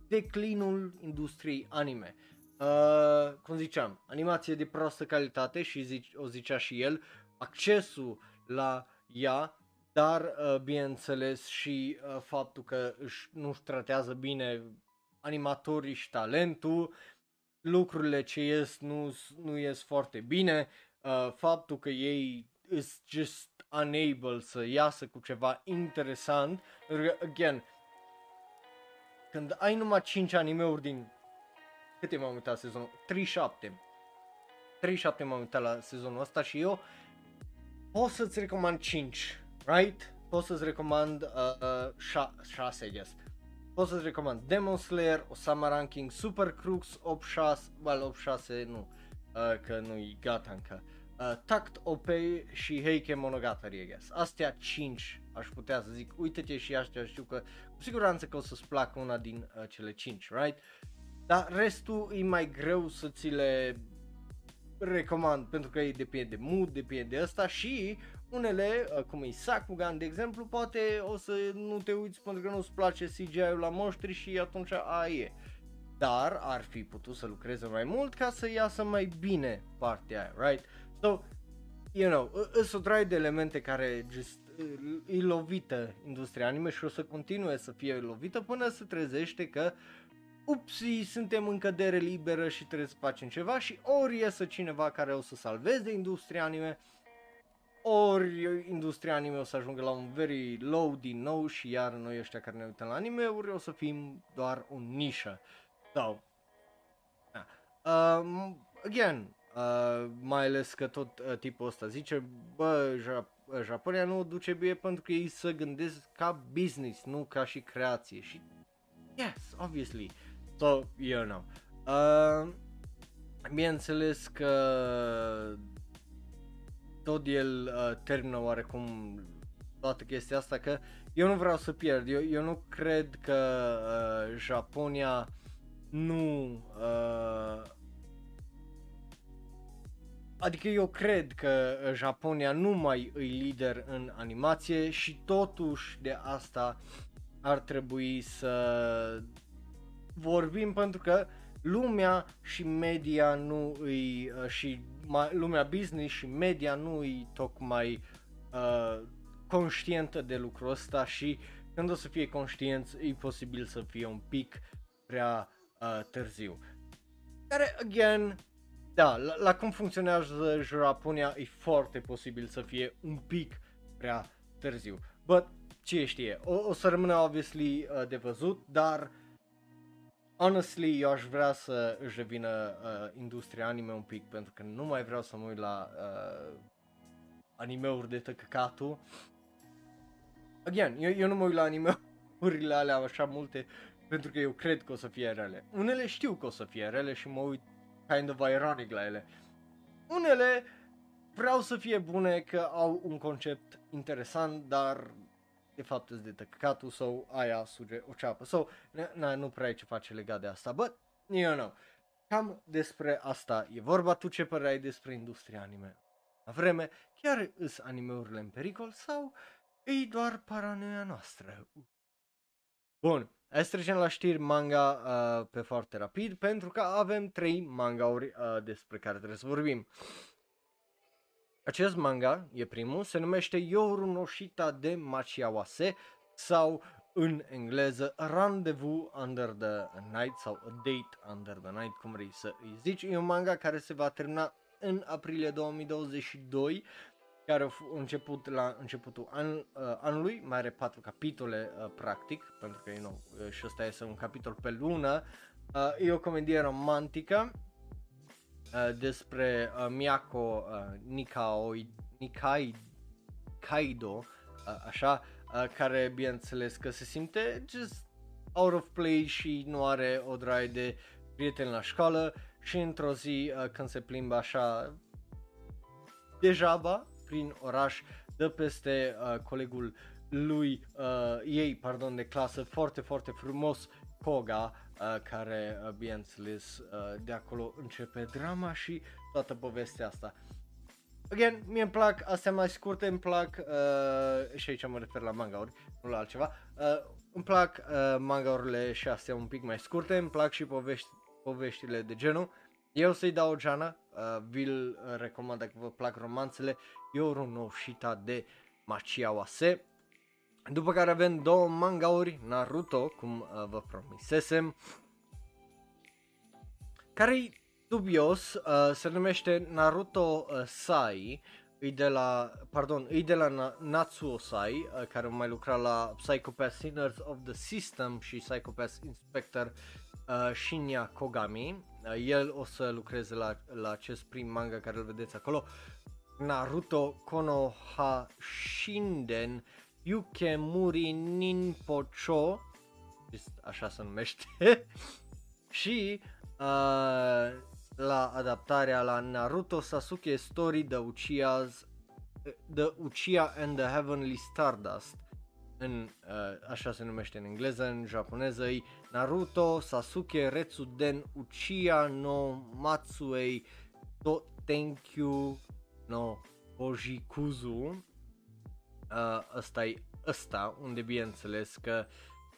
S1: declinul industriei anime. Uh, cum ziceam, animație de proastă calitate și zic, o zicea și el, accesul la ea, dar uh, bineînțeles și uh, faptul că își, nu-și tratează bine animatorii și talentul, lucrurile ce ies nu, nu ies foarte bine, uh, faptul că ei is just unable să iasă cu ceva interesant. Again, când ai numai 5 animeuri din... Câte m-am uitat sezonul? 37. 37 m-am uitat la sezonul ăsta și eu pot să-ți recomand 5, right? Pot să-ți recomand uh, uh, 6, I guess. Pot să-ți recomand Demon Slayer, Osama Ranking, Super Crux, 8-6, well, 8-6 nu, uh, că nu-i gata încă uh, Tact OP și Heike Monogatari, I guess. Astea 5 aș putea să zic, uite-te și astea, știu că cu siguranță că o să-ți placă una din uh, cele 5, right? Dar restul e mai greu să ți le recomand pentru că e depinde de mood, depinde de asta și unele, uh, cum e Sakugan de exemplu, poate o să nu te uiți pentru că nu-ți place CGI-ul la monștri și atunci a e. Dar ar fi putut să lucreze mai mult ca să iasă mai bine partea aia, right? So, you know, sunt o draie de elemente care just e lovită industria anime și o să continue să fie lovită până se trezește că upsi, suntem în cădere liberă și trebuie să facem ceva și ori iesă cineva care o să salveze industria anime, ori industria anime o să ajungă la un very low din nou și iar noi ăștia care ne uităm la anime-uri o să fim doar o nișă. So, uh, again, uh, mai ales că tot uh, tipul ăsta zice, bă, Jap- Japonia nu o duce bine pentru că ei să gândesc ca business, nu ca și creație. Și yes, obviously, so, you know. Uh, bineînțeles că tot el uh, termină oarecum toată chestia asta că eu nu vreau să pierd, eu, eu nu cred că uh, Japonia nu uh, Adică eu cred că Japonia nu mai e lider în animație și totuși de asta ar trebui să vorbim pentru că lumea și media nu îi uh, și lumea business și media nu îi tocmai uh, conștientă de lucrul ăsta și când o să fie conștienți e posibil să fie un pic prea uh, târziu. Care, again, da, la, la cum funcționează Japonia e foarte posibil să fie un pic prea târziu. But, ce știe, o, o să rămână obviously uh, de văzut, dar honestly eu aș vrea să își revină uh, industria anime un pic pentru că nu mai vreau să mă uit la uh, anime-uri de tăcăcatul. Again, eu, eu nu mă uit la anime-urile alea așa multe pentru că eu cred că o să fie rele. Unele știu că o să fie rele și mă uit kind of ironic la ele. Unele vreau să fie bune că au un concept interesant, dar de fapt îți de tăcatul sau aia suge o ceapă. So, na, nu prea ai ce face legat de asta, but, you know. Cam despre asta e vorba. Tu ce părere ai despre industria anime? La vreme, chiar îs animeurile în pericol sau e doar paranoia noastră? Bun, Hai să trecem la știri manga uh, pe foarte rapid pentru că avem trei mangauri uh, despre care trebuie să vorbim. Acest manga, e primul, se numește Yoru no Shita de Machiawase sau în engleză Rendezvous Under the Night sau A Date Under the Night, cum vrei să îi zici. E un manga care se va termina în aprilie 2022 care a început la începutul an, uh, anului, mai are patru capitole uh, practic, pentru că you know, uh, și ăsta este un capitol pe lună. Uh, e o comedie romantică uh, despre uh, Miyako uh, Nikao, Nikai, Kaido, uh, așa, uh, care bineînțeles că se simte just out of play și nu are o draie de prieteni la școală și într-o zi uh, când se plimbă așa degeaba, prin oraș, dă peste uh, colegul lui, uh, ei, pardon, de clasă, foarte, foarte frumos, Koga, uh, care, uh, bineînțeles, uh, de acolo începe drama și toată povestea asta. Again, mie îmi plac, astea mai scurte îmi plac, uh, și aici mă refer la mangauri, nu la altceva, uh, îmi plac uh, mangaurile și astea un pic mai scurte, îmi plac și povești, poveștile de genul, eu să-i dau o geană, uh, vi-l recomand dacă vă plac romanțele, Yoru no Shita de Machiawase. După care avem două mangauri, Naruto, cum uh, vă promisesem, care e dubios, uh, se numește Naruto uh, Sai, e de la, pardon, e de la Na- Natsuo Sai, uh, care mai lucra la Psychopath Sinners of the System și Psychopath Inspector uh, Shinya Kogami. Uh, el o să lucreze la, la acest prim manga care îl vedeți acolo. Naruto Konoha Shinden Yukemuri Ninpocho așa se numește și uh, la adaptarea la Naruto Sasuke Story The Uchiha's The Uchiha and the Heavenly Stardust în, uh, așa se numește în engleză, în japoneză e Naruto Sasuke Retsuden Uchiha no Matsuei to Tenkyu no Ojikuzu. Uh, ăsta e ăsta, unde bineînțeles că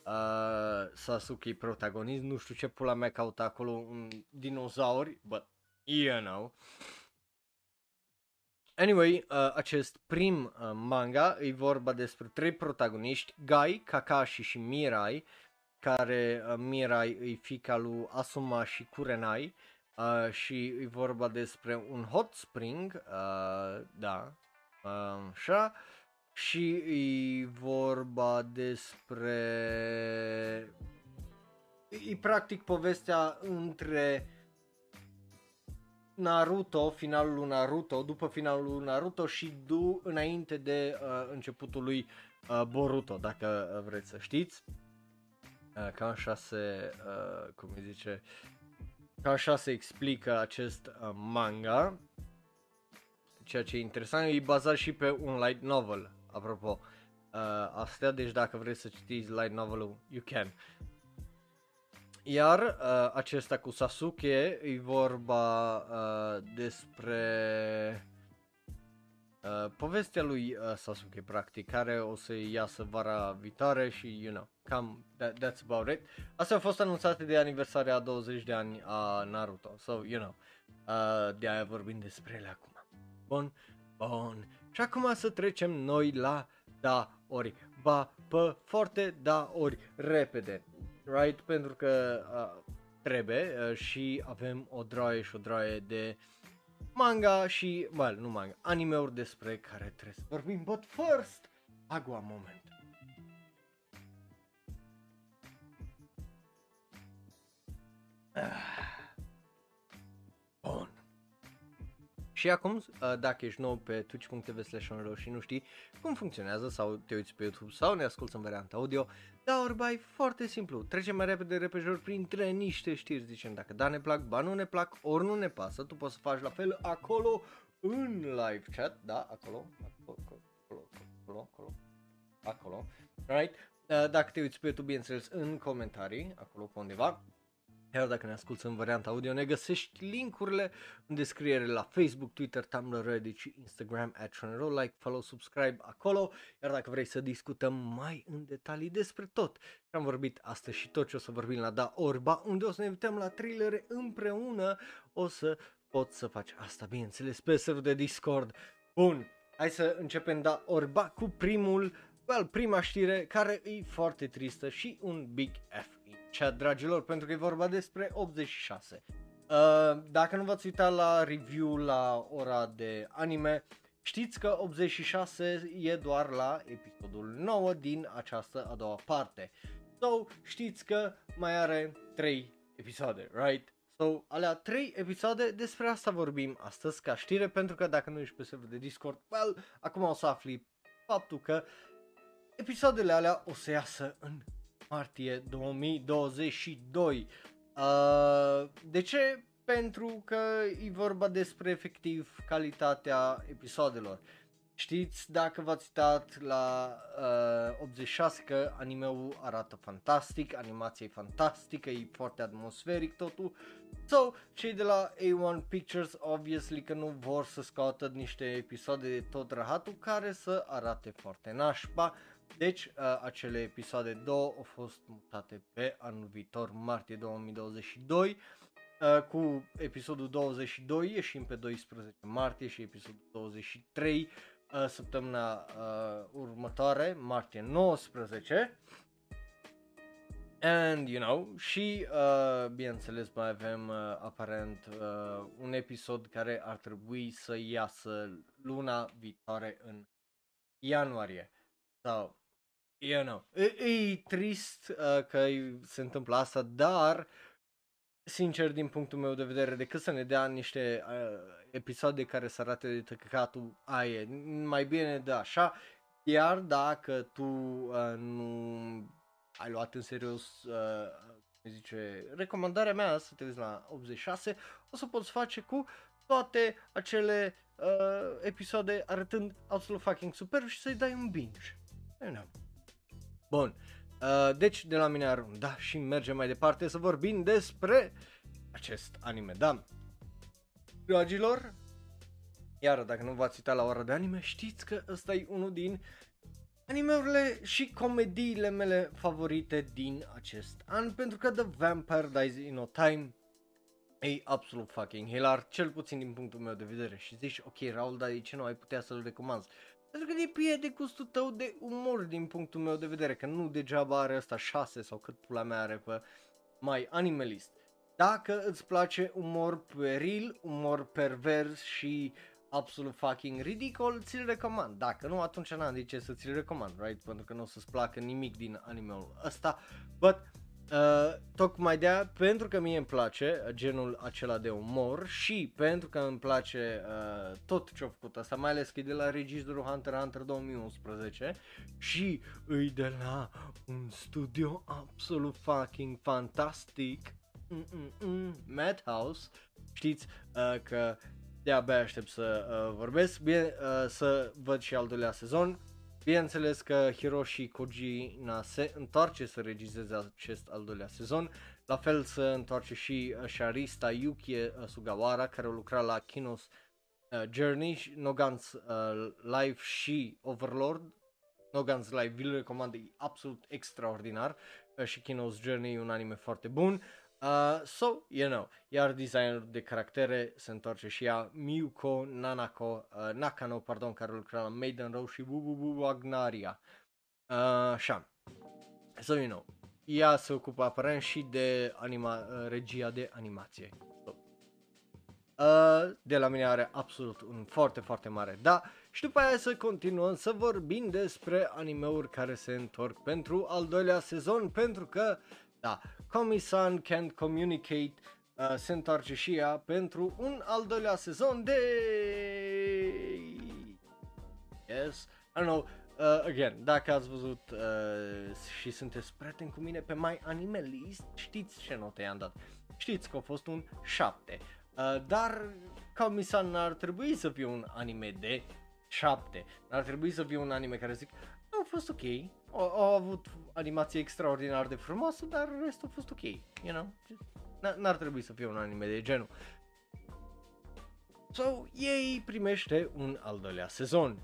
S1: uh, Sasuke e protagonist, nu știu ce pula mea caută acolo un dinozauri, but you know. Anyway, uh, acest prim uh, manga e vorba despre trei protagoniști, Gai, Kakashi și Mirai, care uh, Mirai e fica lui Asuma și Kurenai uh, și e vorba despre un hot spring, uh, da, uh, așa, și e vorba despre... E practic povestea între Naruto, finalul lui Naruto, după finalul lui Naruto și du înainte de uh, începutul lui uh, Boruto, dacă uh, vreți să știți. Uh, cam așa se, uh, cum îi zice, ca așa se explică acest uh, manga. Ceea ce e interesant, e bazat și pe un light novel, apropo. Uh, astea, deci dacă vreți să citiți light novel you can. Iar uh, acesta cu Sasuke e vorba uh, despre uh, povestea lui uh, Sasuke practic care o să iasă vara viitoare și you know, cam that, that's about it. Astea au fost anunțate de aniversarea a 20 de ani a Naruto, so you know, uh, de aia vorbim despre ele acum. Bun, bun. Și acum să trecem noi la da ori, ba, pe foarte da ori, repede right? Pentru că uh, trebuie uh, și avem o draie și o draie de manga și, well, nu manga, anime-uri despre care trebuie să vorbim, but first, agua moment. Ah. Și acum, uh, dacă ești nou pe twitch.tv slash și nu știi cum funcționează sau te uiți pe YouTube sau ne asculti în varianta audio, da, ori bai, foarte simplu. Trecem mai repede repejor printre niște știri, zicem dacă da ne plac, ba nu ne plac, ori nu ne pasă, tu poți să faci la fel acolo în live chat, da, acolo, acolo, acolo, acolo, acolo, acolo, right? Uh, dacă te uiți pe YouTube, bineînțeles, în comentarii, acolo pe undeva, iar dacă ne asculti în varianta audio, ne găsești linkurile în descriere la Facebook, Twitter, Tumblr, Reddit și Instagram at like, follow, subscribe acolo. Iar dacă vrei să discutăm mai în detalii despre tot ce am vorbit astăzi și tot ce o să vorbim la Da Orba, unde o să ne invităm la thrillere împreună, o să poți să faci asta, bineînțeles, pe serverul de Discord. Bun, hai să începem Da Orba cu primul, well, prima știre care e foarte tristă și un big F chat, dragilor, pentru că e vorba despre 86. Uh, dacă nu v-ați uitat la review la ora de anime, știți că 86 e doar la episodul 9 din această a doua parte. So, știți că mai are 3 episoade, right? So, alea 3 episoade, despre asta vorbim astăzi ca știre, pentru că dacă nu ești pe server de Discord, well, acum o să afli faptul că episoadele alea o să iasă în martie 2022. Uh, de ce? Pentru că e vorba despre efectiv calitatea episoadelor. Știți, dacă v-ați uitat la uh, 86 că animeul arată fantastic, animația e fantastică, e foarte atmosferic totul. So, cei de la A1 Pictures obviously că nu vor să scoată niște episoade de tot rahatul care să arate foarte nașpa, deci, uh, acele episoade 2 au fost mutate pe anul viitor, martie 2022, uh, cu episodul 22 ieșim pe 12 martie și episodul 23 uh, săptămâna uh, următoare, martie 19. And, you know, și, uh, bineînțeles, mai avem uh, aparent uh, un episod care ar trebui să iasă luna viitoare în ianuarie. Sau, you know, e, e trist uh, că se întâmplă asta, dar sincer din punctul meu de vedere, decât să ne dea niște uh, episoade care să arate de tăcăcatul aia, mai bine de așa, iar dacă tu uh, nu ai luat în serios uh, zice, recomandarea mea să te uiți la 86, o să poți face cu toate acele uh, episoade arătând absolut fucking super și să-i dai un binge. You know. Bun, uh, deci de la mine ar da și mergem mai departe să vorbim despre acest anime, da. Dragilor, iar dacă nu v-ați uitat la ora de anime, știți că ăsta e unul din animeurile și comediile mele favorite din acest an, pentru că The Vampire Dies in No Time E absolut fucking hilar, cel puțin din punctul meu de vedere. Și zici, ok, Raul, dar de ce nu ai putea să-l recomanzi? Pentru că depinde de gustul tău de umor din punctul meu de vedere, că nu degeaba are ăsta 6 sau cât pula mea are pe My Animalist. Dacă îți place umor peril, umor pervers și absolut fucking ridicol, ți-l recomand. Dacă nu, atunci n-am de ce să ți-l recomand, right? Pentru că nu o să-ți placă nimic din animeul ăsta. But Uh, tocmai de pentru că mie îmi place genul acela de umor și pentru că îmi place uh, tot ce a făcut asta, mai ales că e de la regizorul Hunter x Hunter 2011 și îi de la un studio absolut fucking fantastic, Mm-mm-mm, Madhouse, știți uh, că de-abia aștept să uh, vorbesc, bine, uh, să văd și al doilea sezon, Bineînțeles că Hiroshi Kojima se întoarce să regizeze acest al doilea sezon, la fel se întoarce și uh, Sharista Yuki uh, Sugawara care a lucrat la Kinos uh, Journey, Nogan's uh, Life și Overlord. Nogan's Life vi-l recomand, e absolut extraordinar uh, și Kinos Journey e un anime foarte bun. Uh, so, you know, iar designerul de caractere se întoarce și ea, Miyuko Nanako, uh, Nakano, pardon, care lucra la Maiden Row și Bububu Wagnaria. Uh, așa. So, you know, ea se ocupă aparent și de anima, uh, regia de animație. So. Uh, de la mine are absolut un foarte, foarte mare da. Și după aia să continuăm să vorbim despre animeuri care se întorc pentru al doilea sezon, pentru că da, Komi-san Can't Communicate uh, se întoarce și ea pentru un al doilea sezon de... Yes, I don't know, uh, again, dacă ați văzut uh, și sunteți prieteni cu mine pe My Anime List, știți ce note i-am dat. Știți că a fost un 7, uh, dar Komi-san ar trebui să fie un anime de 7. Ar trebui să fie un anime care zic, a fost ok, au, au avut animație extraordinar de frumoasă, dar restul a fost ok, you know? N-ar trebui să fie un anime de genul. So, ei primește un al doilea sezon.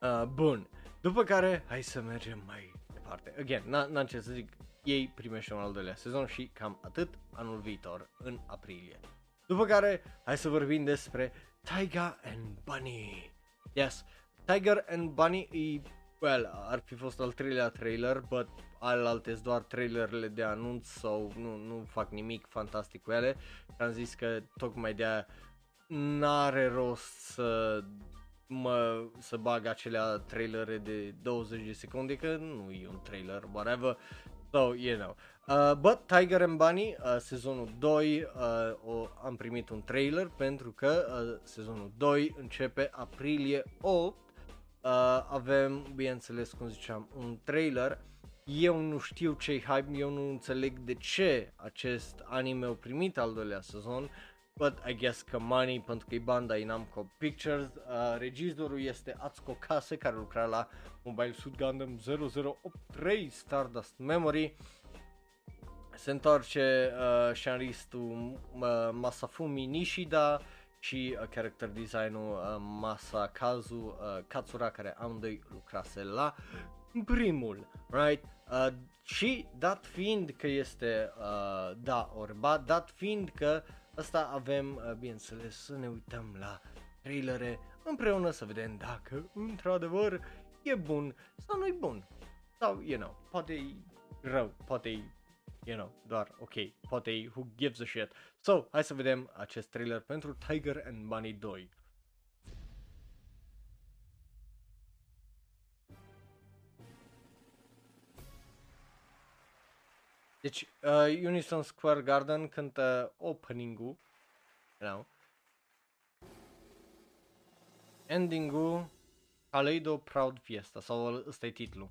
S1: Uh, bun. După care, hai să mergem mai departe. Again, n-am ce să zic, ei primește un al doilea sezon și cam atât anul viitor, în aprilie. După care, hai să vorbim despre Tiger and Bunny. Yes, Tiger and Bunny e Well, ar fi fost al treilea trailer, but alte doar trailerele de anunț sau nu, nu fac nimic fantastic cu ele. Am zis că tocmai de n-are rost să mă, să bag acelea trailere de 20 de secunde, că nu e un trailer, whatever. So, you know. Uh, but Tiger and Bunny, uh, sezonul 2, uh, o, am primit un trailer pentru că uh, sezonul 2 începe aprilie 8 Uh, avem, bineînțeles, cum ziceam, un trailer. Eu nu știu ce hype, eu nu înțeleg de ce acest anime a primit al doilea sezon, but I guess că money, pentru că e banda Namco Pictures. Uh, regizorul este Atsuko Kase, care lucra la Mobile Suit Gundam 0083 Stardust Memory. Se întoarce uh, scenaristul uh, Masafumi Nishida, și uh, character design-ul uh, Masakazu uh, Katsura care amândoi lucrase la primul, right? Uh, și dat fiind că este uh, da orba, dat fiind că asta avem, uh, bineînțeles, să ne uităm la trailere împreună să vedem dacă într-adevăr e bun sau nu e bun. Sau, you know, poate e rău, poate e you know, doar ok, poate who gives a shit. So, hai să vedem acest trailer pentru Tiger and Bunny 2. Deci, uh, Unison Square Garden cântă opening-ul, you know, ending-ul Kaleido Proud Fiesta, sau ăsta e titlul.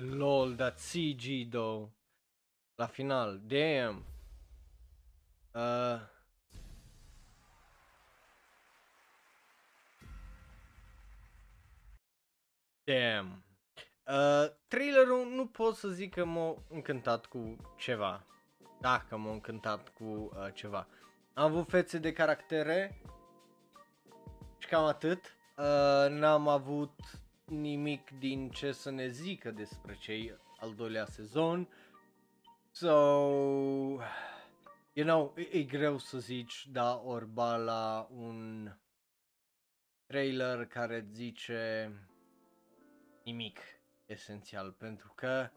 S1: Lol, that CG though. La final, damn. Uh, damn. Uh, trailerul nu pot să zic că m-a încântat cu ceva. Dacă m-a încântat cu uh, ceva. Am avut fețe de caractere și cam atât. Uh, n-am avut nimic din ce să ne zică despre cei al doilea sezon. So, you know, e, e greu să zici da orba la un trailer care zice nimic esențial, pentru că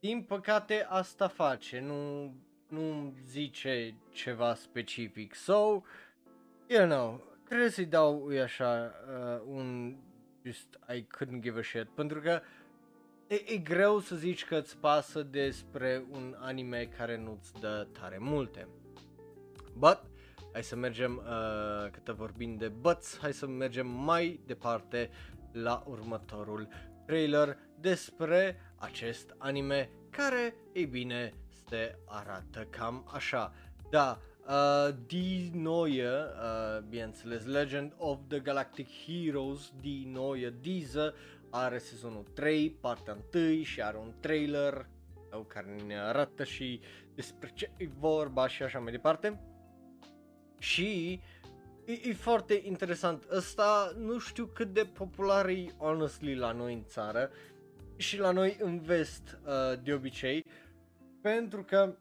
S1: din păcate asta face, nu, nu zice ceva specific. So, you know, trebuie să-i dau eu așa uh, un just I couldn't give a shit, pentru că e, e greu să zici că îți pasă despre un anime care nu-ți dă tare multe. But, hai să mergem, uh, câtă vorbim de buts, hai să mergem mai departe la următorul trailer despre acest anime care, ei bine, se arată cam așa. Da, uh, Die Neue, uh, bineînțeles, Legend of the Galactic Heroes, Die Neue Diese, are sezonul 3, partea 1 și are un trailer care ne arată și despre ce e vorba și așa mai departe. Și e, e foarte interesant. Ăsta nu știu cât de popular e honestly la noi în țară și la noi în vest uh, de obicei. Pentru că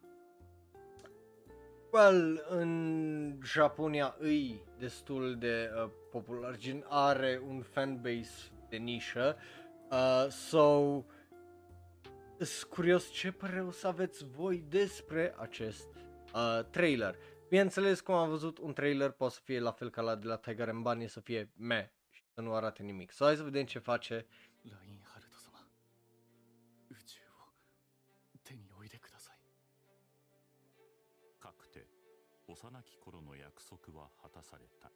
S1: well, în Japonia îi destul de uh, popular, gen are un fanbase de nișă. Uh, so, sunt curios ce părere o să aveți voi despre acest uh, trailer. Bineînțeles, cum am văzut, un trailer poate să fie la fel ca la de la Tiger and Bunny, să fie me și să nu arate nimic. So, hai să vedem ce face
S2: 幼き頃の約束は果たされた.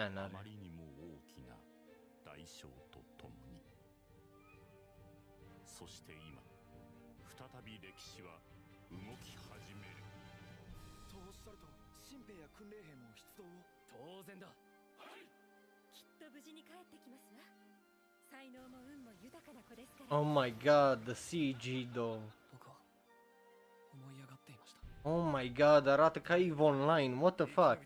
S2: あまりにも大きな代償とともに。そして今再び歴史は動き始める。
S3: とおっしゃると新兵や訓練兵も出動を。当然だ。
S4: きっと無事に帰ってきますわ。才能も運も豊かな子ですから。
S1: Oh my god, the CG though. Oh my god, arată ca EVE Online, what the fuck?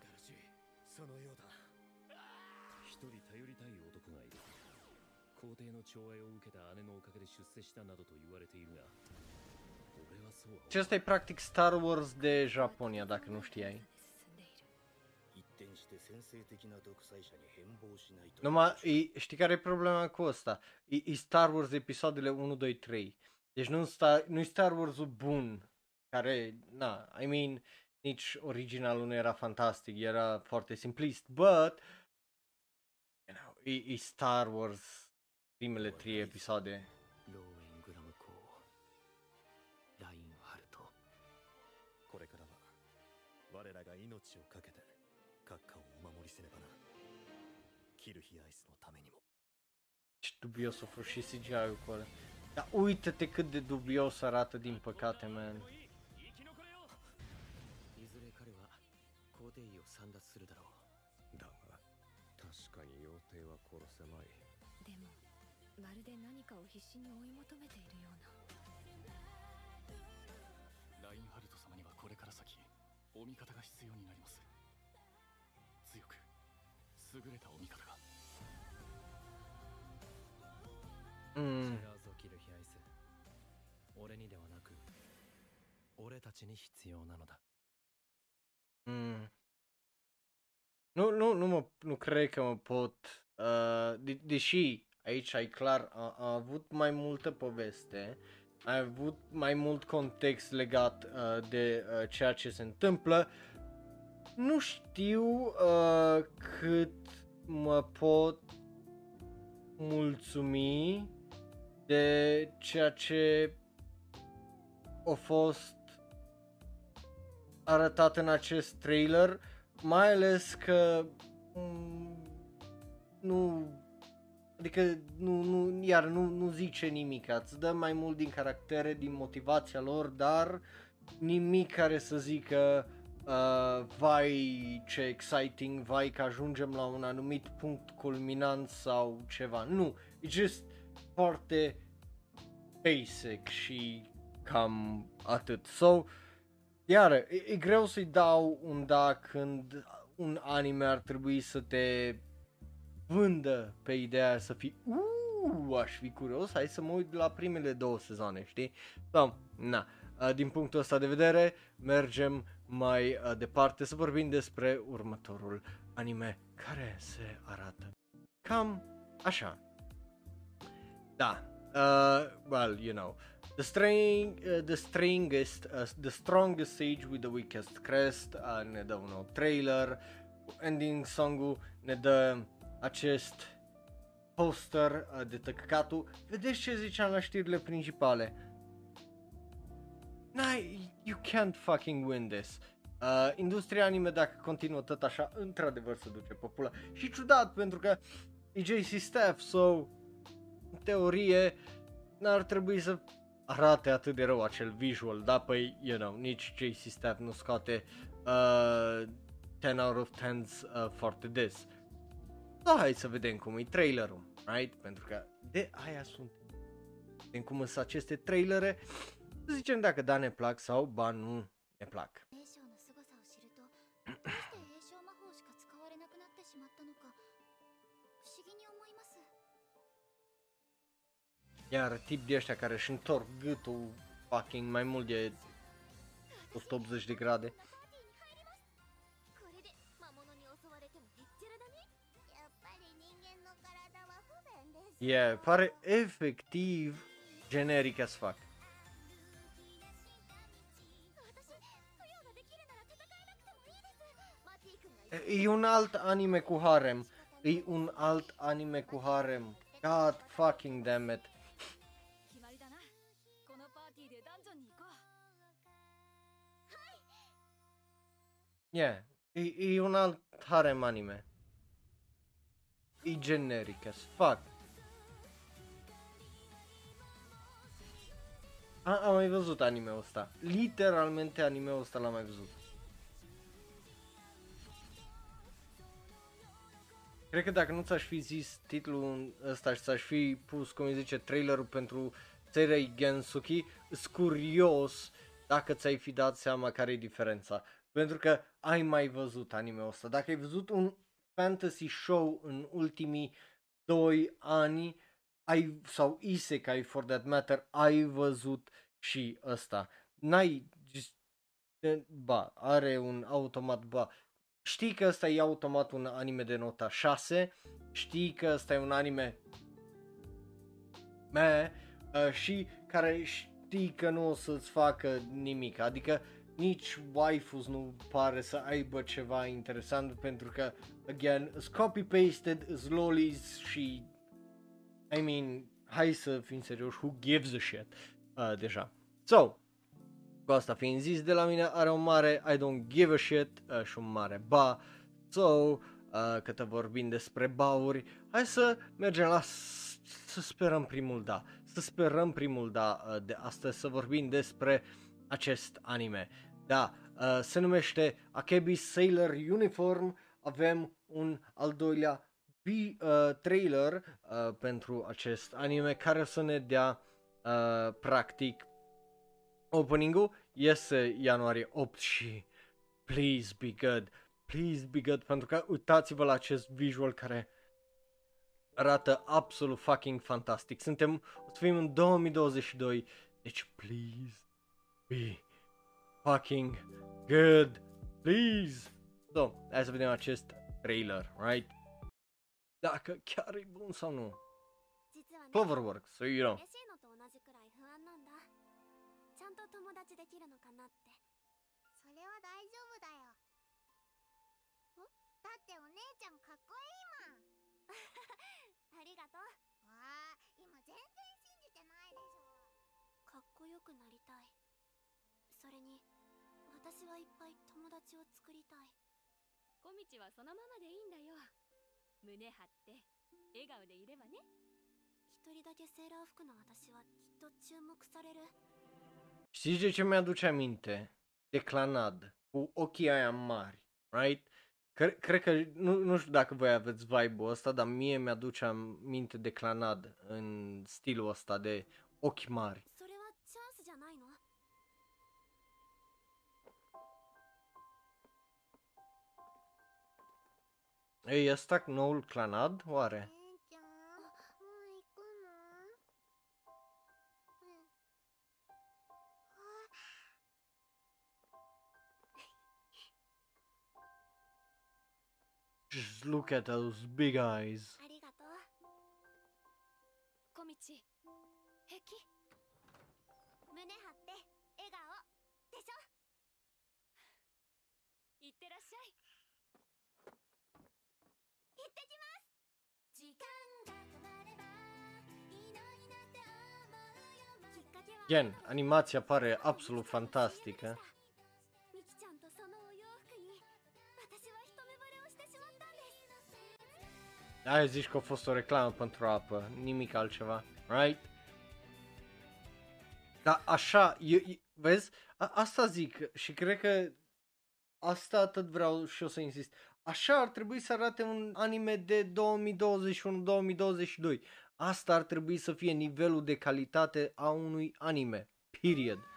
S3: Și
S1: ăsta e practic Star Wars de Japonia, dacă nu știai. Numai, e, știi care e problema cu ăsta? E, e Star Wars episoadele 1, 2, 3. Deci nu, sta, nu e Star Wars-ul bun, care, na, I mean, nici originalul nu era fantastic, era foarte simplist, but, you know, e, e Star Wars primele trei episoade. Ce dubios a fost și CGI-ul acolo. Dar uite-te cât de dubios arată din păcate, man.
S3: 帝
S5: は殺せまい。
S4: でもまるで何かを必死に追い求めているような。
S3: ラインハルト様にはこれから先お味方が必要になります。強く優れたお味方が。
S1: Mm.
S3: 違うぞキルヒアイス俺にではなく俺たちに必要なのだ。
S1: Mm. Nu, nu, nu, mă, nu cred că mă pot, uh, de, deși aici ai clar, a, a avut mai multă poveste, a avut mai mult context legat uh, de uh, ceea ce se întâmplă, nu știu uh, cât mă pot mulțumi de ceea ce a fost arătat în acest trailer, mai ales că mm, nu Adică nu, nu, iar nu, nu zice nimic, îți dă mai mult din caractere, din motivația lor, dar nimic care să zică uh, vai ce exciting, vai că ajungem la un anumit punct culminant sau ceva. Nu, e just foarte basic și cam atât. So, iară, e, e greu să-i dau un da când un anime ar trebui să te vândă pe ideea să fii uuu, aș fi curios, hai să mă uit la primele două sezoane, știi? So, na, uh, din punctul ăsta de vedere, mergem mai uh, departe să vorbim despre următorul anime care se arată cam așa. Da, uh, well, you know, the string, uh, the stringest, uh, the strongest sage with the weakest crest, uh, ne dă un nou trailer, ending song-ul ne dă acest poster uh, de tăcăcatul. Vedeți ce ziceam la știrile principale? N-ai, you can't fucking win this. Uh, industria anime, dacă continuă tot așa, într-adevăr se duce pe pula. Și ciudat, pentru că e JC Staff, so, în teorie, n-ar trebui să arate atât de rău acel visual, da, păi, you know, nici JC Staff nu scoate uh, 10 out of 10 uh, foarte des. Da, hai să vedem cum e trailerul, right? Pentru că de aia sunt. Vedem cum sunt aceste trailere, să zicem dacă da ne plac sau ba nu ne plac. Iar tip de ăștia care își întorc gâtul fucking mai mult de 180 de grade. Yeah, pare efectiv generic as fuck. E un alt anime cu harem. E un alt anime cu harem. God fucking damn it. Yeah, e, e un alt harem anime. E generic as fuck. A, am mai văzut anime-ul ăsta. Literalmente anime-ul ăsta l-am mai văzut. Cred că dacă nu ți-aș fi zis titlul ăsta și ți-aș fi pus, cum îi zice, trailerul pentru Serei Gensuki, sunt curios dacă ți-ai fi dat seama care e diferența. Pentru că ai mai văzut anime-ul ăsta. Dacă ai văzut un fantasy show în ultimii 2 ani, ai, sau isekai for that matter, ai văzut și ăsta. N-ai, just, ba, are un automat, ba, știi că ăsta e automat un anime de nota 6, știi că ăsta e un anime me, uh, și care știi că nu o să-ți facă nimic, adică nici waifus nu pare să aibă ceva interesant pentru că, again, is copy-pasted, is lolis și, I mean, hai să fim serioși, who gives a shit, uh, deja. So, cu asta fiind zis, de la mine are un mare I don't give a shit uh, și un mare ba. So, uh, câtă vorbim despre bauri, hai să mergem la s- să sperăm primul da. Să sperăm primul da uh, de astăzi, să vorbim despre acest anime. Da, uh, se numește Akebi Sailor Uniform. Avem un al doilea B, uh, trailer uh, pentru acest anime care o să ne dea uh, practic opening-ul iese ianuarie 8 și please be good, please be good pentru că uitați-vă la acest visual care arată absolut fucking fantastic. Suntem, o să fim în 2022, deci please be fucking good, please. So, hai să vedem acest trailer, right? Dacă chiar e bun sau nu.
S6: 実はね
S1: Cloverworks, so you know.
S6: 嬉しいのと同じくらい不安なんだちゃんと友達できるのかなってそれは大丈夫だよおだってお姉ちゃんかっこいいもんありがとうわあ今全然信じてないでしょかっこよくなりたいそれに私はいっぱい友達を作りたい
S4: 小道はそのままでいいんだよ胸張って 笑顔でいればね
S6: 一人だけセーラー服の私はきっと注目される
S1: Știți de ce mi-aduce aminte? De Clanad, cu ochii aia mari, right? Cre- cred că, nu, nu știu dacă voi aveți vibe-ul ăsta, dar mie mi-aduce aminte de Clanad în stilul ăsta de ochi mari. Ăsta noul clanad, oare? Just look at those big eyes. Gen, animația pare absolut fantastică. Aia zici că a fost o reclamă pentru apă, nimic altceva, right? Dar așa, eu, eu, vezi, A, asta zic și cred că asta atât vreau și o să insist. Așa ar trebui să arate un anime de 2021-2022. Asta ar trebui să fie nivelul de calitate a unui anime. Period.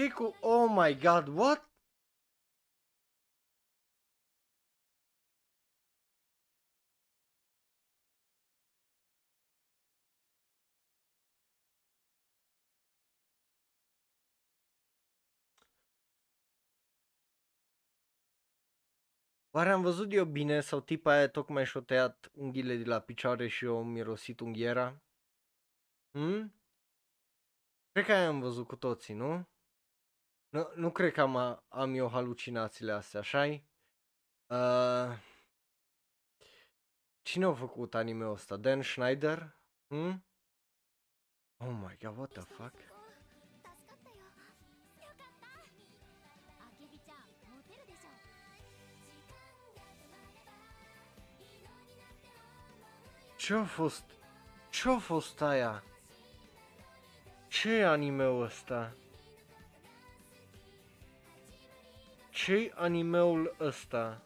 S1: Ce cu... Oh my god, what? Oare am văzut eu bine sau tipa aia tocmai și-o tăiat unghiile de la picioare și eu mirosit unghiera? Hmm? Cred că aia am văzut cu toții, nu? Nu, nu cred că am, am eu halucinațiile astea, așa uh, Cine a făcut anime-ul ăsta? Dan Schneider? Hmm? Oh my god, what the fuck? Ce-a fost? Ce-a fost aia? Ce anime-ul ăsta? ce animeul ăsta?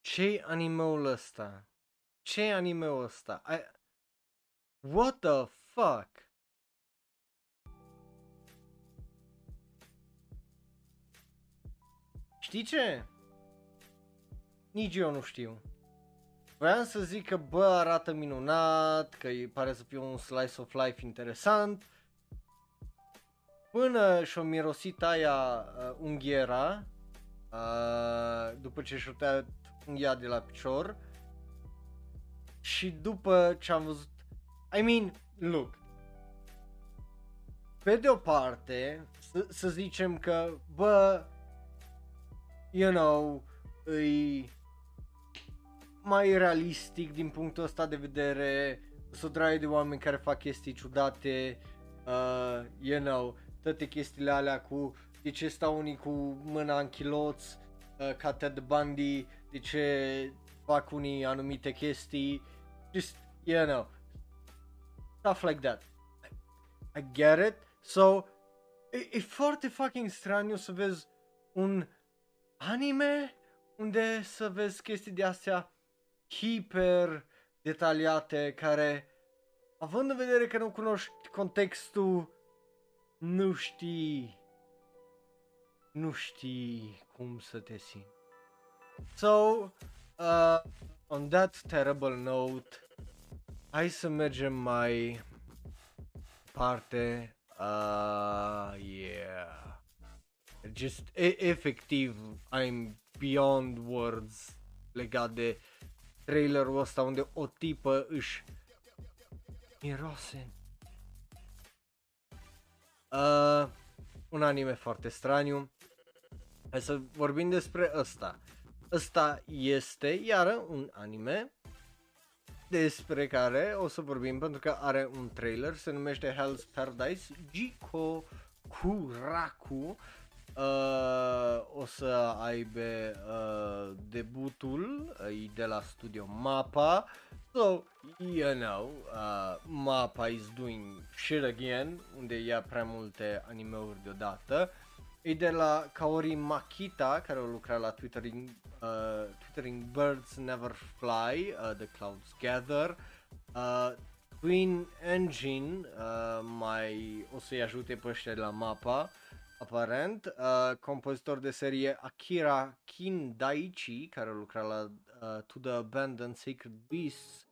S1: ce animeul ăsta? ce animeul ăsta? I What the fuck? Știi ce? Nici eu nu știu. Vreau să zic că bă arată minunat, că îi pare să fie un slice of life interesant. Până și-o mirosit aia uh, unghiera, uh, după ce și-o tăiat unghia de la picior. Și după ce am văzut, I mean, look, pe de o parte, să, să zicem că, bă, you know, îi mai realistic din punctul ăsta de vedere, sunt o draie de oameni care fac chestii ciudate, uh, you know, toate chestiile alea cu de ce stau unii cu mâna în chiloț, uh, ca Ted Bundy, de ce fac unii anumite chestii, just, you know, stuff like that. I, I get it. So, e, e foarte fucking straniu să vezi un anime unde să vezi chestii de astea hiper detaliate care, având în vedere că nu cunoști contextul, nu știi, nu știi cum să te simți. So, uh, on that terrible note, hai să mergem mai departe. Uh, yeah. Just, e- efectiv, I'm beyond words legat de trailerul ăsta unde o tipă își miroase. Uh, un anime foarte straniu. Hai să vorbim despre ăsta. Ăsta este, iară, un anime despre care o să vorbim pentru că are un trailer, se numește Hell's Paradise Jiko Kuraku. Uh, o să aibă uh, debutul uh, de la studio MAPPA. So, you know, uh, MAPPA is doing shit again, unde ia prea multe animeuri deodată. E de la Kaori Makita, care a lucrat la Twittering, uh, Twittering Birds Never Fly, uh, The Clouds Gather. Uh, Twin Engine uh, mai o să-i ajute pe ăștia de la mapa, aparent. Uh, compozitor de serie Akira Kindaichi, care a lucrat la uh, To the Abandoned Sacred Beasts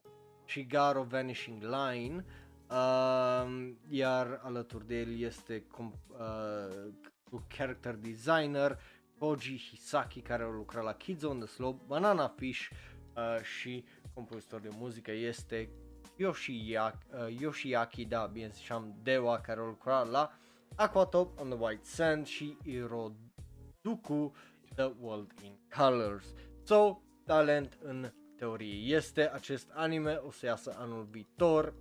S1: și Garo Vanishing Line. Uh, iar alături de el este com- uh, cu character designer Koji Hisaki care a lucrat la Kids on the Slope, Banana Fish uh, și compozitor de muzică este Yoshiaki, uh, Yoshiaki da, bine ziceam, Dewa care a lucrat la Aquatop on the White Sand și Iroduku The World in Colors. So, talent în teorie este acest anime, o să iasă anul viitor.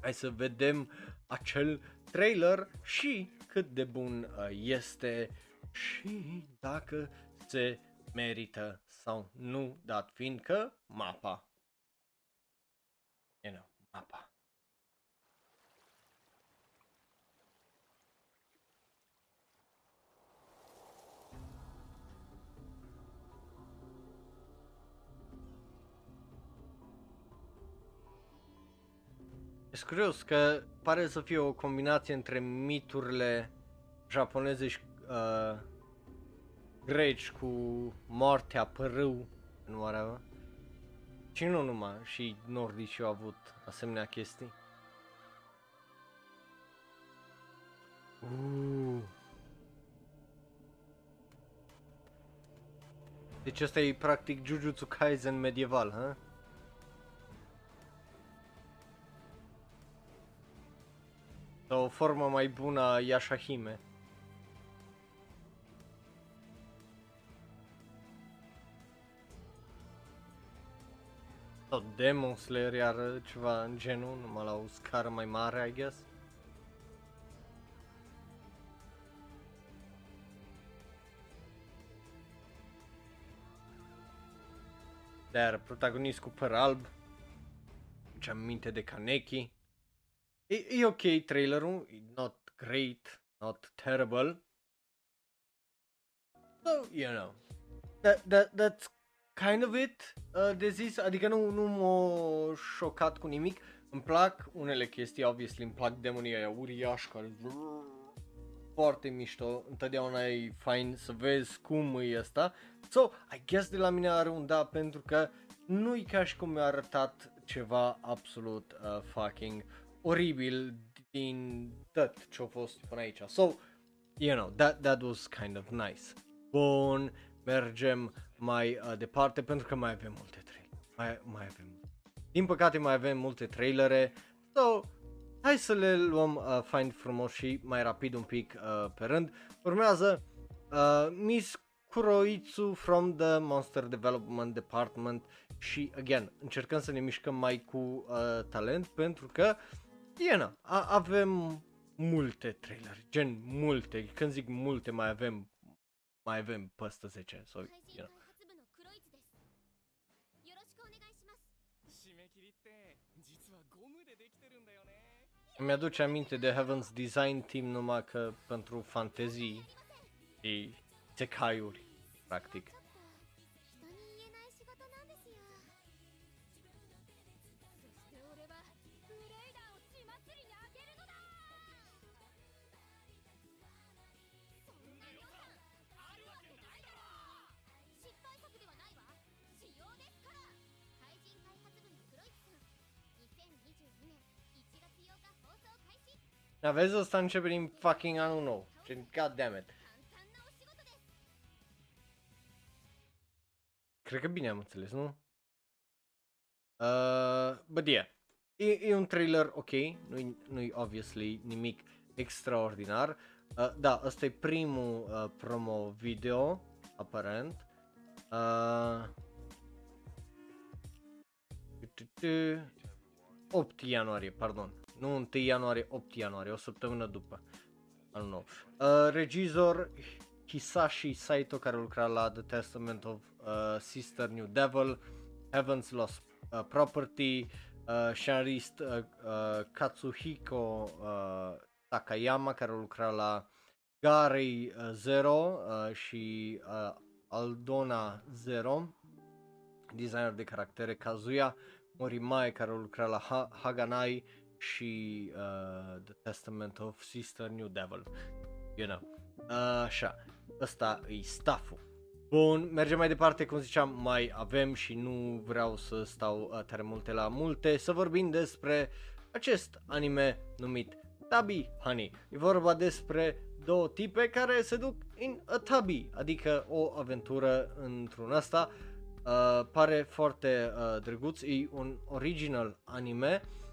S1: Hai să vedem acel trailer și cât de bun uh, este și dacă se merită sau nu, dat fiind că mapa. You know, mapa. Sunt curios că pare să fie o combinație între miturile japoneze și uh, greci cu moartea părâu în whatever. Și nu numai, și nordici au avut asemenea chestii. Uh. Deci asta e practic Jujutsu Kaisen medieval, ha? Sau o formă mai bună a Yashahime. Sau Demon Slayer iar ceva în genul, numai la o scară mai mare, I guess. Dar protagonist cu păr alb, ce am minte de Kaneki. E, e ok trailerul, e not great, not terrible. So, you know, that, that, that's kind of it uh, de zis, adică nu, nu m-a șocat cu nimic. Îmi plac unele chestii, obviously, îmi plac demonii aia uriași care foarte mișto, întotdeauna e fain să vezi cum e ăsta. So, I guess de la mine are un da pentru că nu-i ca și cum mi-a arătat ceva absolut uh, fucking oribil din tot ce a fost până aici. So, you know, that, that was kind of nice. Bun, mergem mai uh, departe pentru că mai avem multe trailer. Mai, mai avem. Din păcate mai avem multe trailere. So, hai să le luăm uh, fain frumos și mai rapid un pic uh, pe rând. Urmează uh, Miss Kuroitsu from the Monster Development Department și, again, încercăm să ne mișcăm mai cu uh, talent pentru că, you Diana, a- avem multe trailer, gen multe, când zic multe mai avem, mai avem peste 10 sau, you know. み aduce aminte de Heaven's Design Team numai că pentru fantezii și tecaiuri, practic.
S6: Dar
S1: vezi, ăsta începe din fucking anul nou. Gen,
S6: goddammit.
S1: Cred că bine am înțeles, nu? Uh, but yeah. E, e un trailer ok, nu-i, nu-i obviously nimic extraordinar. Uh, da, ăsta e primul uh, promo video, aparent. Uh, 8 ianuarie, pardon. Nu 1 ianuarie, 8 ianuarie, o săptămână după. Anul nou. Uh, regizor Hisashi Saito care lucra la The Testament of uh, Sister New Devil, Heaven's Lost uh, Property, uh, scenarist uh, uh, Katsuhiko uh, Takayama care lucra la Garei uh, Zero uh, și uh, Aldona Zero, designer de caractere Kazuya Morimae care lucra la ha- Haganai și uh, The Testament of Sister New Devil. You know. Așa, ăsta e stafful. Bun, mergem mai departe, cum ziceam, mai avem și nu vreau să stau uh, tare multe la multe, să vorbim despre acest anime numit Tabi Honey. E vorba despre două tipe care se duc în a tabi, adică o aventură într-un ăsta. Uh, pare foarte uh, drăguț, e un original anime uh,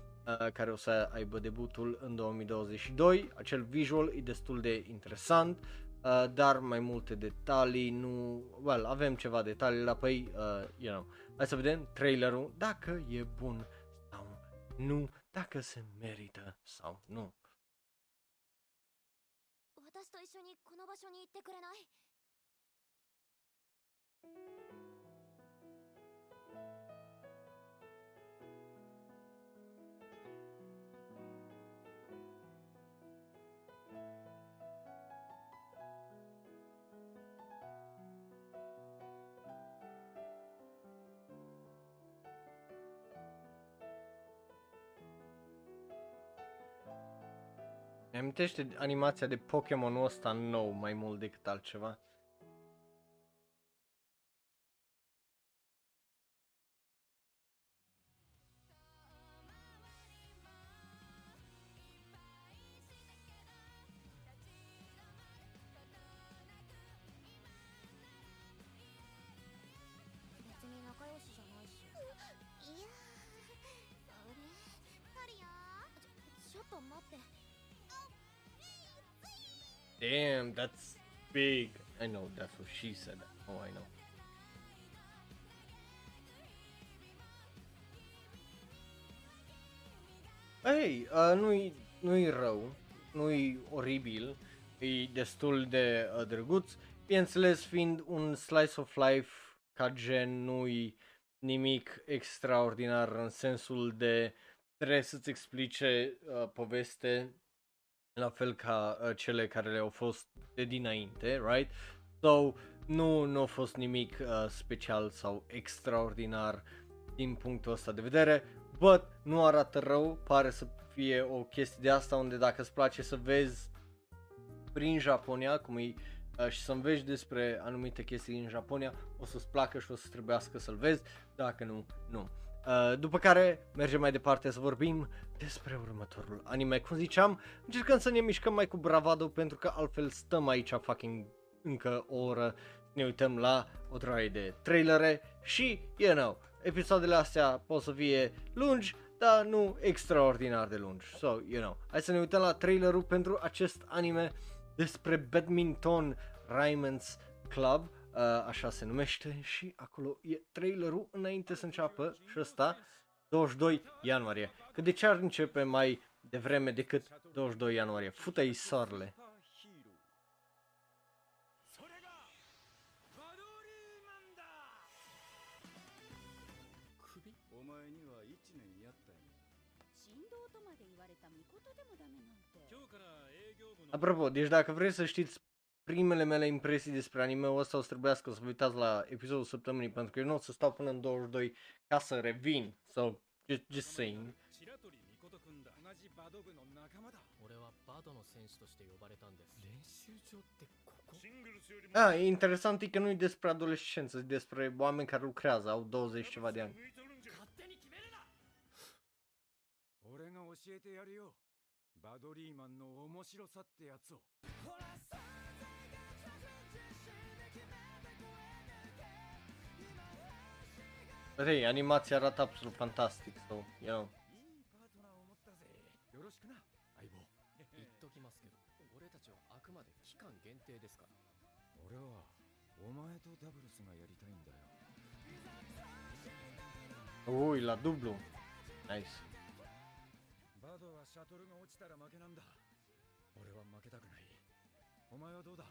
S1: care o să aibă debutul în 2022. Acel visual e destul de interesant, uh, dar mai multe detalii nu... Well, avem ceva detalii la păi, uh, you know. Hai să vedem trailerul, dacă e bun sau nu, dacă se merită sau nu.
S6: 私と一緒にこの場所に行ってくれない
S1: amintește animația de Pokémonul ăsta nou mai mult decât altceva. Damn, that's big. I know, that's what she said. Oh, I know. Hey, uh, nu-i, nu-i rău, nu-i oribil, e destul de uh, drăguț. Bineînțeles, fiind un slice of life ca gen, nu-i nimic extraordinar în sensul de trebuie să-ți explice uh, poveste la fel ca uh, cele care le-au fost de dinainte, right? So, nu, nu a fost nimic uh, special sau extraordinar din punctul ăsta de vedere, but nu arată rău, pare să fie o chestie de asta unde dacă îți place să vezi prin Japonia, cum e, uh, și să înveți despre anumite chestii din Japonia, o să-ți placă și o să trebuiască să-l vezi, dacă nu, nu. Uh, după care mergem mai departe să vorbim despre următorul anime. Cum ziceam, încercăm să ne mișcăm mai cu bravado pentru că altfel stăm aici fucking încă o oră ne uităm la o droaie de trailere și, you know, episoadele astea pot să fie lungi, dar nu extraordinar de lungi. So, you know, hai să ne uităm la trailerul pentru acest anime despre badminton Ryman's Club, uh, Uh, așa se numește și acolo e trailerul înainte să înceapă și ăsta 22 ianuarie. Că de ce ar începe mai devreme decât 22 ianuarie? futei soarele! Apropo, deci dacă vreți să știți primele mele impresii despre anime-ul ăsta, o să trebuiască să vă uitați la episodul săptămânii, pentru că eu nu o să stau până în 22 ca să revin. So, just, just saying.
S7: 白鳥美琴君だ同じバド部の仲間だ
S3: 俺はバドの選手として呼ばれたんです練習場ってここ
S1: Ah, e interesant e că nu e despre adolescență, e despre oameni care lucrează, au 20 ceva de ani.
S7: 俺が教えてやるよ
S8: バドリーマンの面白さってやつを
S1: But hey, animația arată absolut fantastic, so, you know.
S8: いいパートナーを持ったぜよろしくな相棒
S7: 言っときますけど俺たちはあくまで期間限定ですから
S8: 俺はお前とダブルスがやりたいんだよ
S1: Ui, la dublu. Nice.
S8: バドはシャトルが落ちたら負けなんだ俺は負けたくないお前はどうだ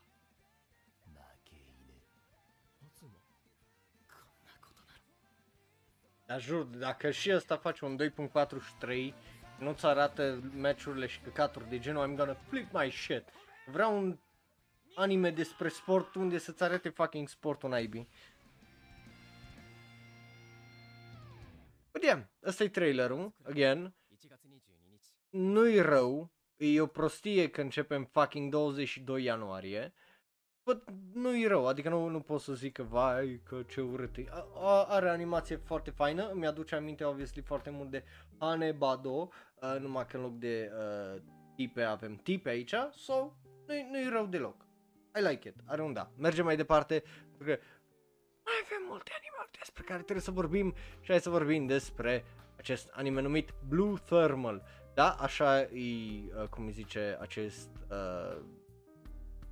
S1: Dar jur, dacă și ăsta face un 2.43, nu-ți arată meciurile și căcaturi de genul I'm gonna flip my shit. Vreau un anime despre sport unde să-ți arate fucking sportul naibii. But yeah, ăsta e trailerul, again.
S7: 1月22日
S1: Nu-i rău, e o prostie că începem fucking 22 ianuarie. But nu-i rău, adică nu, nu pot să zic că vai, că ce urât e. A, a, are animație foarte faină, îmi aduce aminte obviously foarte mult de Hane Bado, uh, numai că în loc de uh, tipe avem tipe aici, so nu-i, nu-i rău deloc. I like it, are un da. Mergem mai departe, pentru că mai avem multe anime despre care trebuie să vorbim și hai să vorbim despre acest anime numit Blue Thermal. Da, așa e, uh, cum îi zice, acest uh,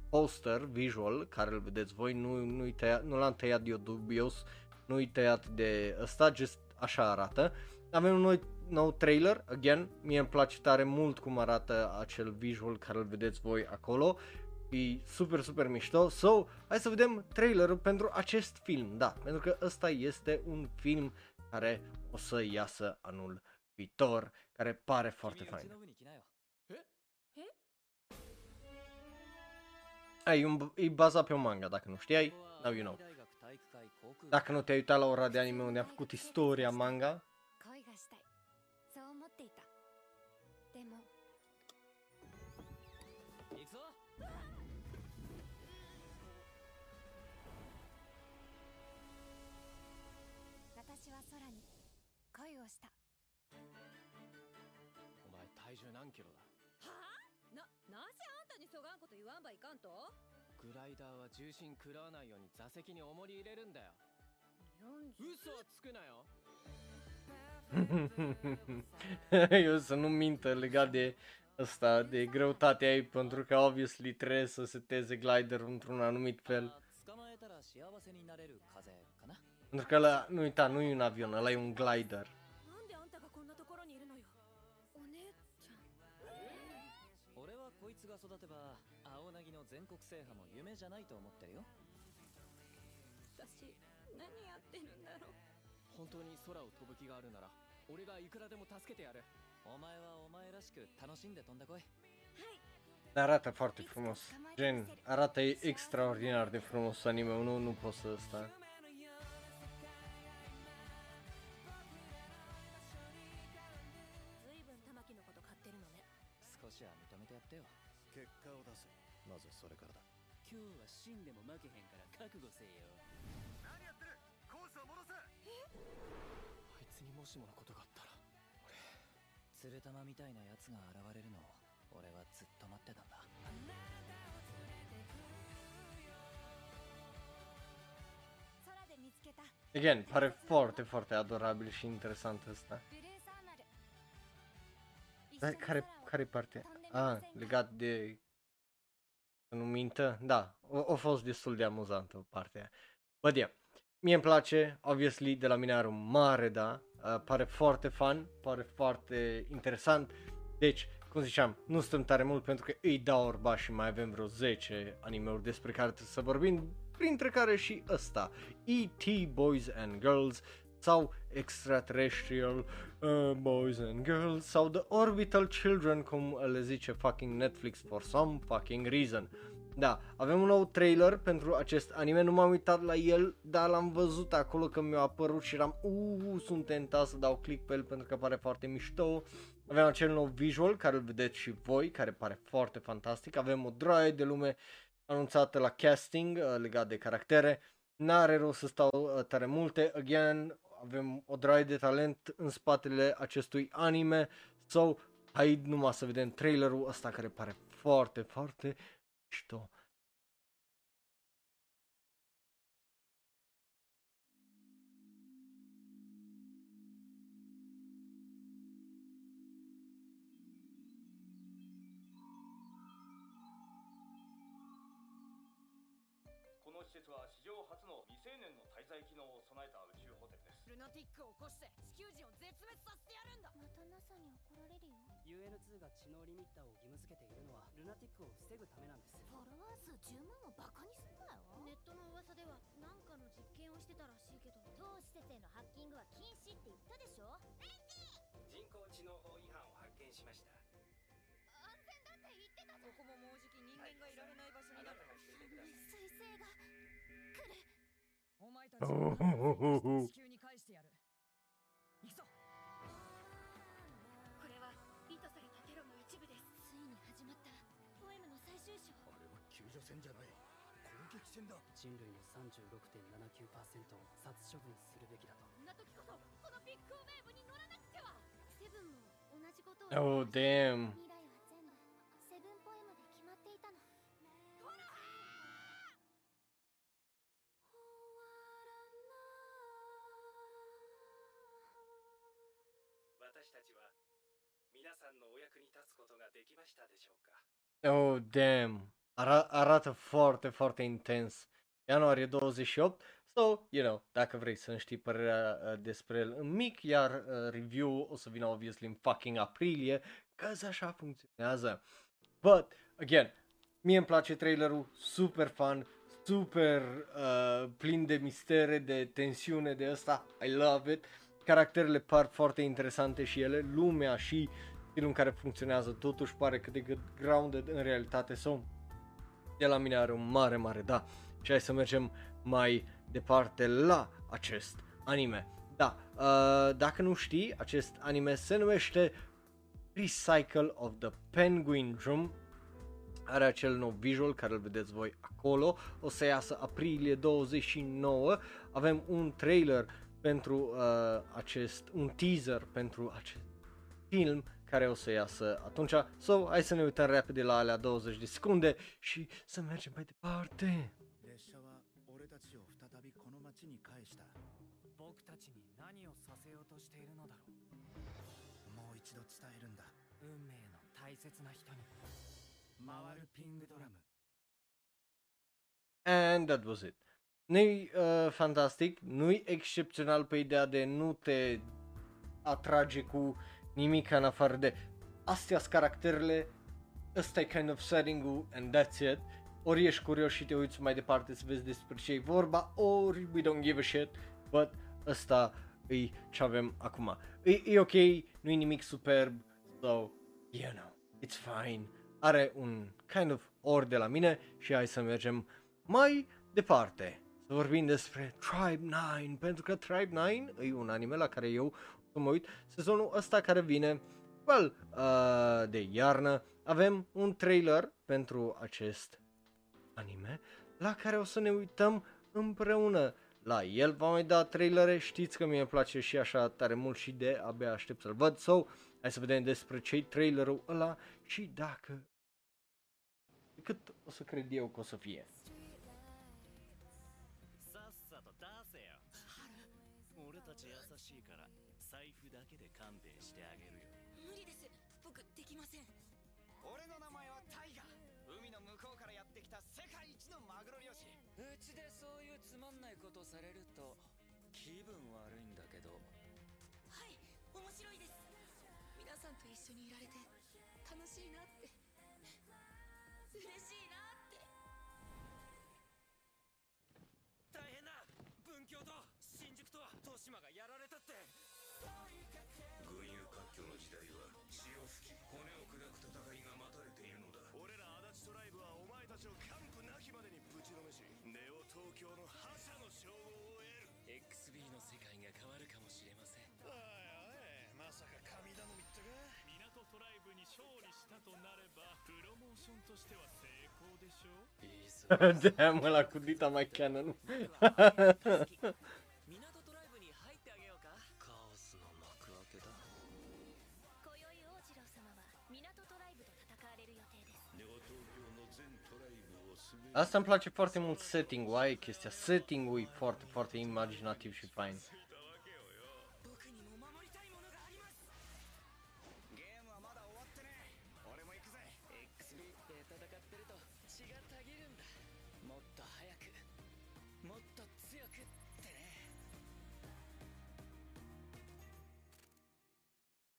S1: poster visual, care îl vedeți voi, nu, nu-i tăia, nu l-am tăiat eu dubios, nu-i tăiat de ăsta, just așa arată. Avem un nou, nou trailer, again, mie îmi place tare mult cum arată acel visual care îl vedeți voi acolo. E super, super mișto. So, hai să vedem trailerul pentru acest film, da, pentru că ăsta este un film care o să iasă anul viitor, care pare foarte fain. Ai un, e baza pe un manga, dacă nu știai. Now you know. Dacă nu te-ai uitat la ora de anime unde am făcut istoria manga.
S6: o
S7: お前体重何キロだ
S4: にそがんこと言わんばいかんと
S7: グライダーは重心食らわないように座席に重り入れるんだよ
S4: 40
S7: 嘘はつくなよ
S1: eu să nu mintă legat de asta, de greutatea ei, pentru că obviously trebuie să seteze gliderul într-un anumit fel.
S5: 捕まえたら幸せになれる風かな
S1: Pentru că ăla, nu uita, nu e un avion, ăla e un glider.
S5: 全国制覇も夢じゃないと思ってるよ。
S4: 私何やってるんだろう。
S7: 本当に空を飛ぶ気があるなら俺がいくらでも助けてやる。
S5: お前はお前らしく楽しんで飛んでこい。
S1: Arată foarte frumos. Gen, arată extraordinar de frumos anime nu, nu pot să sta.
S7: 死んでも負けへんから覚悟せえよ。
S9: 何やってる？コースを戻せ！
S7: あいつにもしものことがあったら。
S5: 鶴玉みたいなやつが現れるのを俺はずっと待ってたんだ。
S6: 空で見つけた。
S1: Again, pare foarte, foarte adorabil și interesant ăsta. Dar
S6: に
S1: care, care parte?
S6: 飛んでみ
S1: Ah,
S6: ませんか
S1: legat de... Să nu mintă? Da, a, a fost destul de amuzantă partea aia. But yeah, mie îmi place, obviously, de la mine are un mare da, uh, pare foarte fun, pare foarte interesant. Deci, cum ziceam, nu stăm tare mult pentru că îi dau orba și mai avem vreo 10 anime-uri despre care trebuie să vorbim, printre care și ăsta, E.T. Boys and Girls sau Extraterrestrial uh, Boys and Girls sau The Orbital Children, cum le zice fucking Netflix for some fucking reason. Da, avem un nou trailer pentru acest anime, nu m-am uitat la el, dar l-am văzut acolo că mi-a apărut și eram, uuu, sunt tentat să dau click pe el pentru că pare foarte mișto. Avem acel nou visual care îl vedeți și voi, care pare foarte fantastic. Avem o droaie de lume anunțată la casting uh, legat de caractere. N-are rost să stau uh, tare multe. Again, avem o droaie de talent în spatele acestui anime. So, Hai numai să vedem trailerul ăsta care pare foarte, foarte mișto.
S7: こして地球人を絶滅させてやるんだ。
S6: また NASA に怒られるよ。
S10: UN2 が知能リミッターを義務付けているのはルナティックを防ぐためなんです。
S6: フォロワー数10万をバカにすんなよ。ネットの噂では何かの実験をしてたらしいけど。当施設へのハッキングは禁止って言ったでしょ？
S10: 人工知能法違反を発見しました。
S6: 安全だって言ってたじゃん。
S7: ここももうじき人間がいられない場所になる。
S10: が教えてください。
S6: 彗星が来る。
S7: お前たちを地球
S9: は救助船じゃない。攻撃船だ。
S10: 人類の36.79%を殺処分するべきだと。
S6: こんな時こそこのビッグウェーブに乗らなくてはセブンも同じことを
S1: Oh, damn.
S6: 未来は全部セブンポエムで決まっていたの。
S10: 私たちは皆さんのお役に立つことができましたでしょうか
S1: ？Oh, damn. Ara- arată foarte, foarte intens. Ianuarie 28. So, you know, dacă vrei să știi părerea uh, despre el în mic, iar uh, review o să vină obviously în fucking aprilie, că așa funcționează. But, again, mie îmi place trailerul, super fun, super uh, plin de mistere, de tensiune, de ăsta, I love it. Caracterele par foarte interesante și ele, lumea și stilul în care funcționează totuși pare cât de cât grounded în realitate sau de la mine are un mare, mare da. Și hai să mergem mai departe la acest anime. Da, uh, dacă nu știi, acest anime se numește Recycle of the Penguin Drum. Are acel nou visual care îl vedeți voi acolo. O să iasă aprilie 29. Avem un trailer pentru uh, acest, un teaser pentru acest film care o să iasă atunci. So, hai să ne uităm repede la alea 20 de secunde și să mergem mai departe.
S9: 列車は俺たちを再びこの町に返した
S8: 僕たちに何をさせようとしているのだろう
S9: もう一度伝えるんだ
S8: 運命の大切な人に回るピングドラム
S1: And that was it. Nu-i uh, fantastic, nu-i excepțional pe ideea de nu te atrage cu nimic în afară de astea sunt caracterele, ăsta e kind of setting-ul and that's it. Ori ești curios și te uiți mai departe să vezi despre ce e vorba, ori we don't give a shit, but ăsta e ce avem acum. E, e ok, nu e nimic superb, so, you know, it's fine. Are un kind of ori de la mine și hai să mergem mai departe. Să vorbim despre Tribe 9, pentru că Tribe 9 e un anime la care eu o să mă uit sezonul ăsta care vine, well, uh, de iarnă. Avem un trailer pentru acest anime la care o să ne uităm împreună la el. V-am mai dat trailere, știți că mie îmi place și așa tare mult și de abia aștept să-l văd. So, hai să vedem despre ce trailerul ăla și dacă cât o să cred eu că o să fie.
S4: ません。
S7: 俺の名前はタイガ海の向こうからやってきた世界一のマグロ漁師。
S8: うちでそういうつまんないことされると気分悪いんだけど。
S4: はい面白いです。皆さんと一緒にいられて楽しいなって。嬉しいなって。
S8: 大変だ。文京と新宿と豊島がやられたって。
S3: 群雄割拠の時代はた
S9: ちを完膚なきまでにぶちのめしネオ東京の覇者の称号を得る。
S3: XB の世界が変わるかもしれません。
S9: おいおいまさか神頼みってか？
S3: 港トライブに勝利したとなればプロモーションとしては成功でしょう。
S1: Damn, ăla cu dita mai canon. Asta îmi place foarte mult setting-ul, aia chestia, setting-ul e foarte, foarte imaginativ și fain.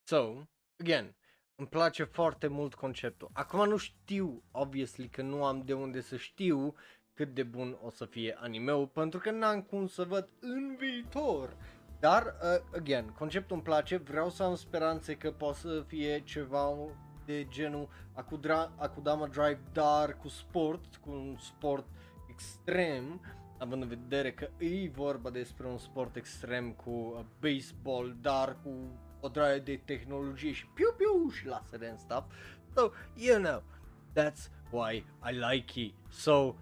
S1: So, again, îmi place foarte mult conceptul. Acum nu știu, obviously, că nu am de unde să știu cât de bun o să fie animeul, pentru că n-am cum să văd în viitor. Dar, uh, again, conceptul îmi place, vreau să am speranțe că poate să fie ceva de genul Akudra, Akudama Drive, dar cu sport, cu un sport extrem, având în vedere că e vorba despre un sport extrem cu uh, baseball, dar cu o draie de tehnologie și piu-piu și lasere în stuff. So, you know, that's why I like it. So,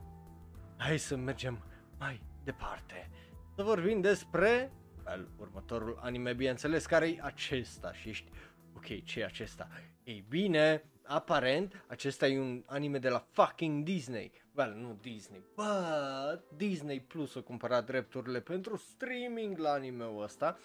S1: hai să mergem mai departe. Să vorbim despre well, următorul anime, bineînțeles, care e acesta și ești, ok, ce e acesta? Ei bine, aparent, acesta e un anime de la fucking Disney. Well, nu Disney, but Disney Plus a cumpărat drepturile pentru streaming la anime-ul ăsta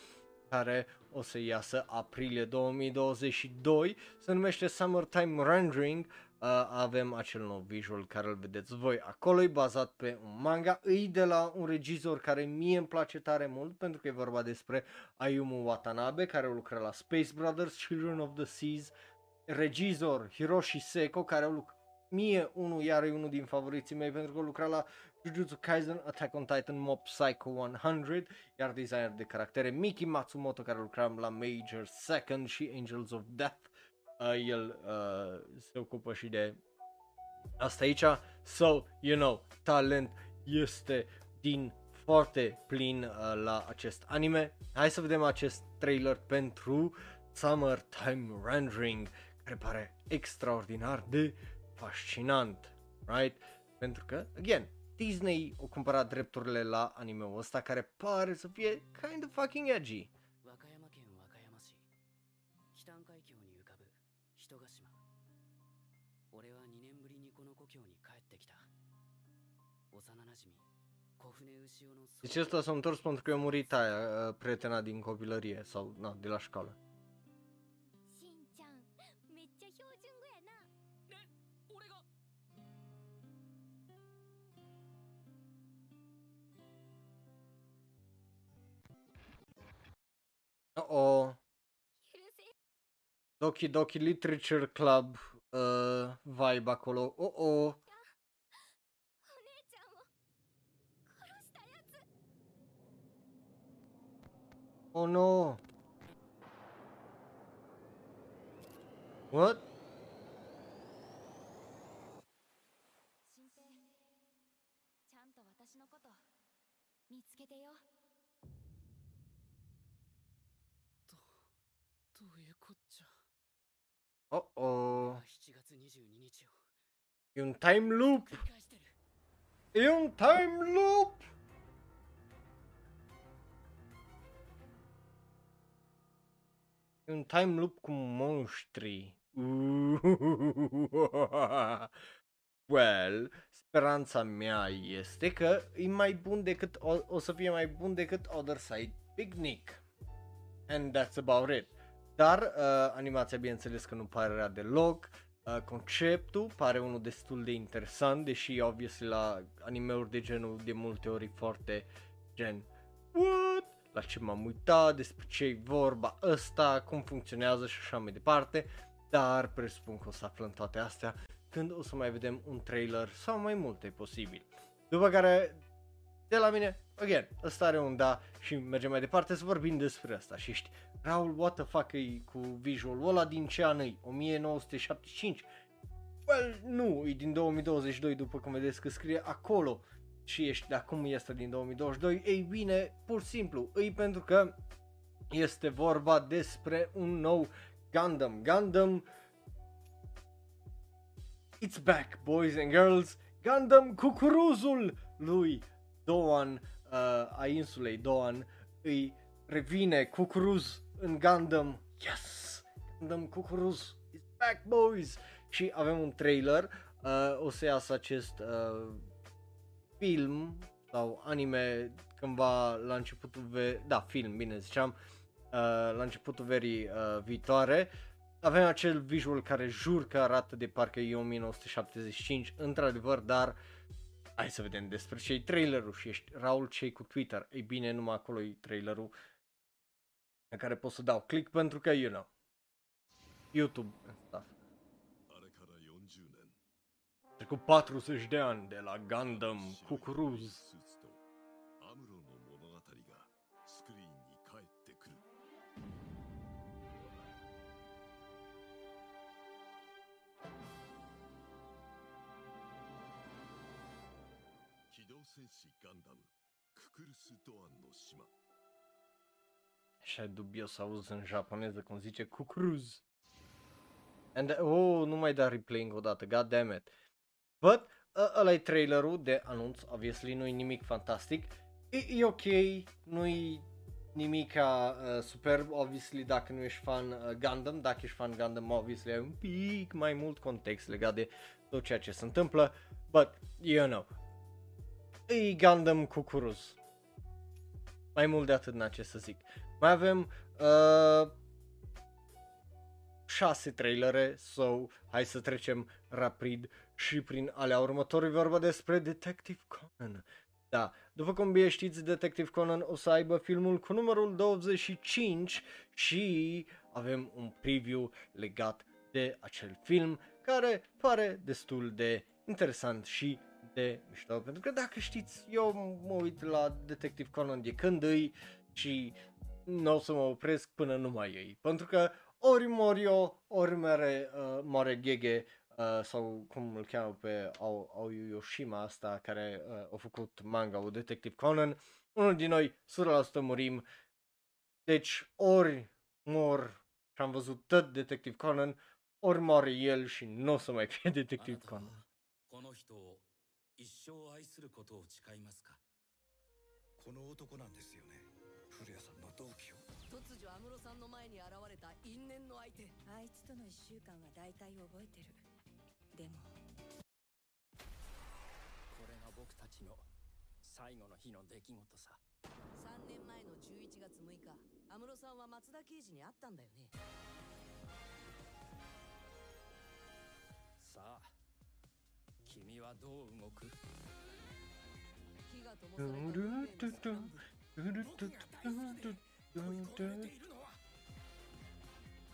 S1: care o să iasă aprilie 2022, se numește Summertime Rendering, uh, avem acel nou visual care îl vedeți voi acolo, e bazat pe un manga, e de la un regizor care mie îmi place tare mult pentru că e vorba despre Ayumu Watanabe care lucra la Space Brothers, Children of the Seas, regizor Hiroshi Seko care lucrat mie unul iar e unul din favoriții mei pentru că lucra la Jujutsu Kaisen, Attack on Titan, Mob Psycho 100, iar designer de caractere Miki Matsumoto care lucra la Major Second și Angels of Death. Uh, el uh, se ocupă și de asta aici. So, you know, talent este din foarte plin uh, la acest anime. Hai să vedem acest trailer pentru Summertime Rendering care pare extraordinar de fascinant, right? Pentru că, again, Disney o cumpărat drepturile la anime-ul ăsta care pare să fie kind of fucking edgy. Deci ăsta s-a întors pentru că a murit aia, uh, prietena din copilărie sau na, de la școală.
S6: Uh-oh.
S1: Doki Doki Literature Club uh, vibe acolo. Oh, oh. Oh no. What? Oh oh.
S10: 7月22日を
S1: E un time loop.
S10: 繰り返してる
S1: E un time loop. E un time loop cu monștri. Well, speranța mea este că e mai bun decât o, o să fie mai bun decât Other Side Picnic. And that's about it. Dar uh, animația bineînțeles că nu pare rea deloc. Uh, conceptul pare unul destul de interesant, deși obviously la animeuri de genul de multe ori e foarte gen What? La ce m-am uitat, despre ce e vorba ăsta, cum funcționează și așa mai departe. Dar presupun că o să aflăm toate astea când o să mai vedem un trailer sau mai multe posibil. După care, de la mine, again, ăsta are un da și mergem mai departe să vorbim despre asta și ești, Raul, what the fuck e cu visualul ăla din ce an e? 1975? Well, nu, e din 2022 după cum vedeți că scrie acolo și ești de acum este din 2022, ei bine, pur și simplu, e pentru că este vorba despre un nou Gundam. Gundam It's back, boys and girls! Gundam Cucuruzul lui Doan, uh, a insulei Doan, îi revine Cucuruz în Gundam. Yes! Gundam Cucuruz is back boys! Și avem un trailer, uh, o să iasă acest uh, film sau anime cândva la începutul ve- da, film, bine ziceam, uh, la începutul verii uh, viitoare. Avem acel visual care jur că arată de parcă e 1975, într-adevăr, dar hai să vedem despre ce trailerul și ești Raul cei cu Twitter. Ei bine, numai acolo e trailerul în care pot să dau click pentru că, you know, YouTube and stuff.
S9: あれから40年
S1: Trecut 40 de ani de la Gundam Cucuruz.
S9: スーツとアムロの物語がスクリーンに帰ってくる機動戦士ガンダムククルス・ドアンの島
S1: Așa e dubios să auzi în japoneză cum zice Cucuruz. And, oh, nu mai da replay încă o dată, god damn it. But, uh, ăla e trailerul de anunț, obviously, nu e nimic fantastic. E, e ok, nu e nimic uh, superb, obviously, dacă nu ești fan uh, Gundam, dacă ești fan Gundam, obviously, ai un pic mai mult context legat de tot ceea ce se întâmplă, but, you know, e Gundam Cucuruz. Mai mult de atât n ce să zic. Mai avem uh, șase trailere, so hai să trecem rapid și prin alea următoare. vorba despre Detective Conan. Da, după cum bine știți, Detective Conan o să aibă filmul cu numărul 25 și avem un preview legat de acel film care pare destul de interesant și de mișto, pentru că dacă știți, eu mă uit la Detective Conan de când îi și nu o să mă opresc până nu mai ei, pentru că ori mor eu, ori mere, uh, moare Gege uh, sau cum îl cheamă pe Ao, Ao Yoshima asta care uh, a făcut manga Detective Conan, unul din noi 100% murim, deci ori mor și am văzut tot Detective Conan, ori moare el și nu o să mai fie Detective Conan.
S7: この人を一生愛することを誓いますか
S8: この男なんですよね古谷さんの 同期を
S4: 突如安室さんの前に現れた因縁の相手。
S11: あいつとの一週間は大体覚えてる。でも。
S10: これが僕たちの最後の日の出来事さ。
S4: 3年前の11月6日安室さんは松田刑事に会ったんだよね。
S10: さあ君はどう動く？
S4: 火が灯された運命の坂道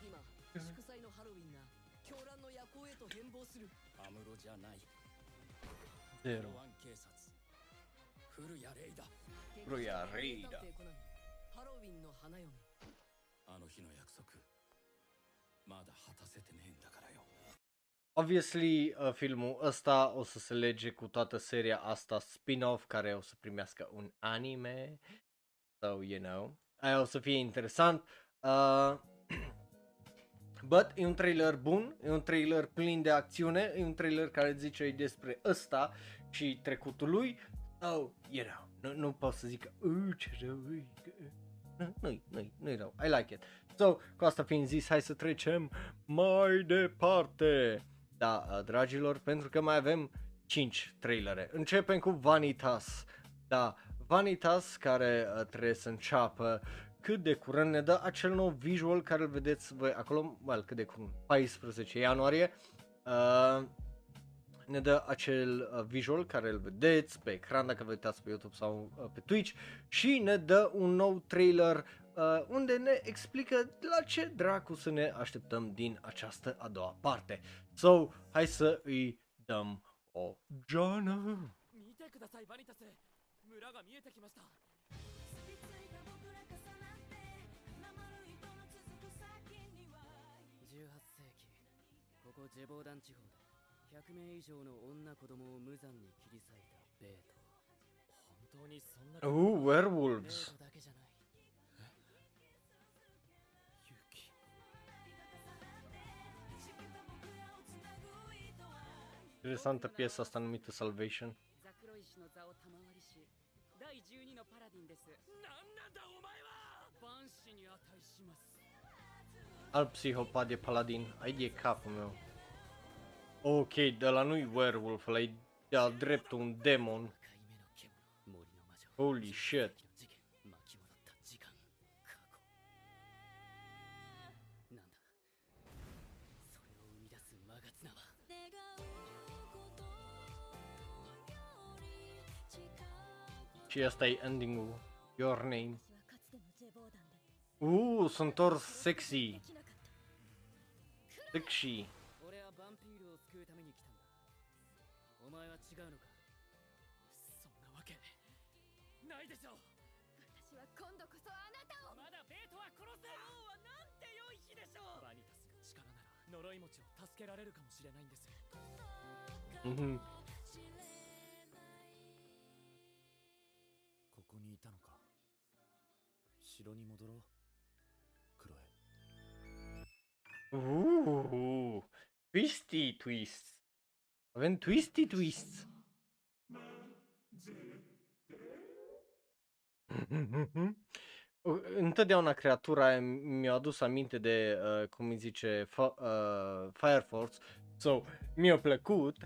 S4: 今祝祭のハロウィンが狂乱の夜行へと変貌する
S10: 安室じゃない
S1: ゼロ
S10: ロワン警察古谷レイだ
S1: 古谷レイだ
S4: 名探偵コナンハロウィンの花嫁
S7: あの日の約束まだ果たせてねえんだからよ
S1: Obviously, uh, filmul ăsta o să se lege cu toată seria asta spin-off care o să primească un anime. So, you know, aia o să fie interesant. Uh, but e un trailer bun, e un trailer plin de acțiune, e un trailer care zice despre ăsta și trecutul lui. Oh, you know, nu, nu pot să zic că, "Uh, ce rău e, că-" Nu, nu-i, nu-i, nu-i rău, I like it. So, cu asta fiind zis, hai să trecem mai departe. Da, uh, dragilor, pentru că mai avem 5 trailere. Începem cu Vanitas. Da, Vanitas care uh, trebuie să înceapă cât de curând ne dă acel nou visual care îl vedeți voi acolo, well, cât de curând, 14 ianuarie. Uh, ne dă acel uh, visual care îl vedeți pe ecran dacă vă uitați pe YouTube sau uh, pe Twitch și ne dă un nou trailer uh, unde ne explică la ce dracu să ne așteptăm din această a doua parte. So, hai să îi dăm o Joană.
S10: 見てくださいバニタス 村が見えてきました18世紀ここジェボーダン地方で100名以上の女子供を無残に切り裂いたベート本当にそんなー
S1: werewolves.
S10: トだけじゃない
S1: Interesantă piesa asta numită Salvation.
S10: ザクロイ氏の座を12のパラディンです何なんだお前は万死に値します
S1: Alt psihopat de paladin. Ai de capul meu. Ok, de la nu-i werewolf, ăla e de-al dreptul un demon. Holy shit. Și asta e ending-ul. Your name. Uh, sunt tor sexy. Sexy.
S10: 俺はヴァンピールを救うために来たんだお前は違うのかそんなわけないでしょ
S4: 私は今度こそあなたを
S10: まだベートは殺す王はなんて良い日でしょう
S8: バニタスが力なら呪い持ちを助けられるかもしれないんです
S1: Mhm.
S5: こ城に戻ろうクロエ
S1: Uh, twisty twists. Avem twisty twists. Întotdeauna creatura aia mi-a adus aminte de, uh, cum îi zice, F- uh, Fire Force. So, mi-a plăcut,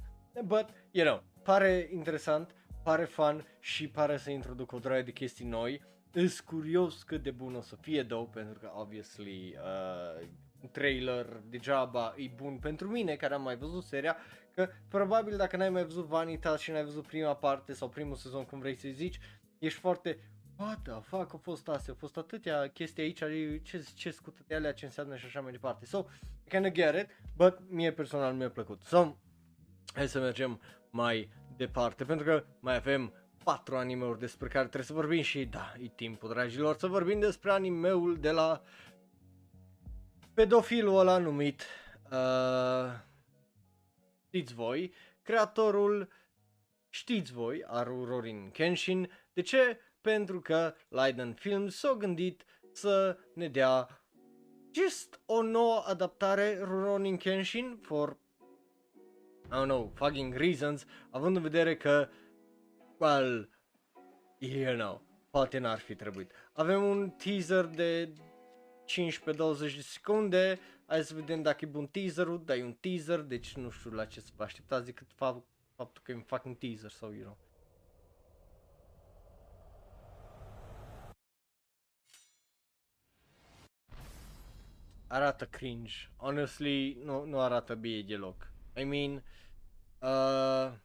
S1: but, you know, pare interesant, pare fun și pare să introduc o draie de chestii noi. Îs curios cât de bun o să fie, though, pentru că, obviously, uh, un trailer degeaba e bun pentru mine, care am mai văzut seria, că probabil dacă n-ai mai văzut Vanitas și n-ai văzut prima parte sau primul sezon, cum vrei să zici, ești foarte What the fuck a fost astea? Au fost atâtea chestii aici, ce, ce scută alea, ce înseamnă și așa mai departe. So, I kinda get it, but mie personal mi-a plăcut. So, hai să mergem mai departe, pentru că mai avem patru anime-uri despre care trebuie să vorbim și da, e timpul, dragilor, să vorbim despre animeul de la pedofilul ăla numit uh, știți voi, creatorul știți voi, Arurorin Kenshin. De ce? Pentru că Leiden Films s-a gândit să ne dea just o nouă adaptare Rurouni Kenshin for I don't know, fucking reasons, având în vedere că, well, you know, poate n-ar fi trebuit. Avem un teaser de 15-20 de secunde, hai să vedem dacă e bun teaserul, dar e un teaser, deci nu știu la ce să vă așteptați decât fa- faptul că e un fucking teaser sau, you know. Arată cringe. Honestly, nu, nu arată bine deloc. I mean, uh, a-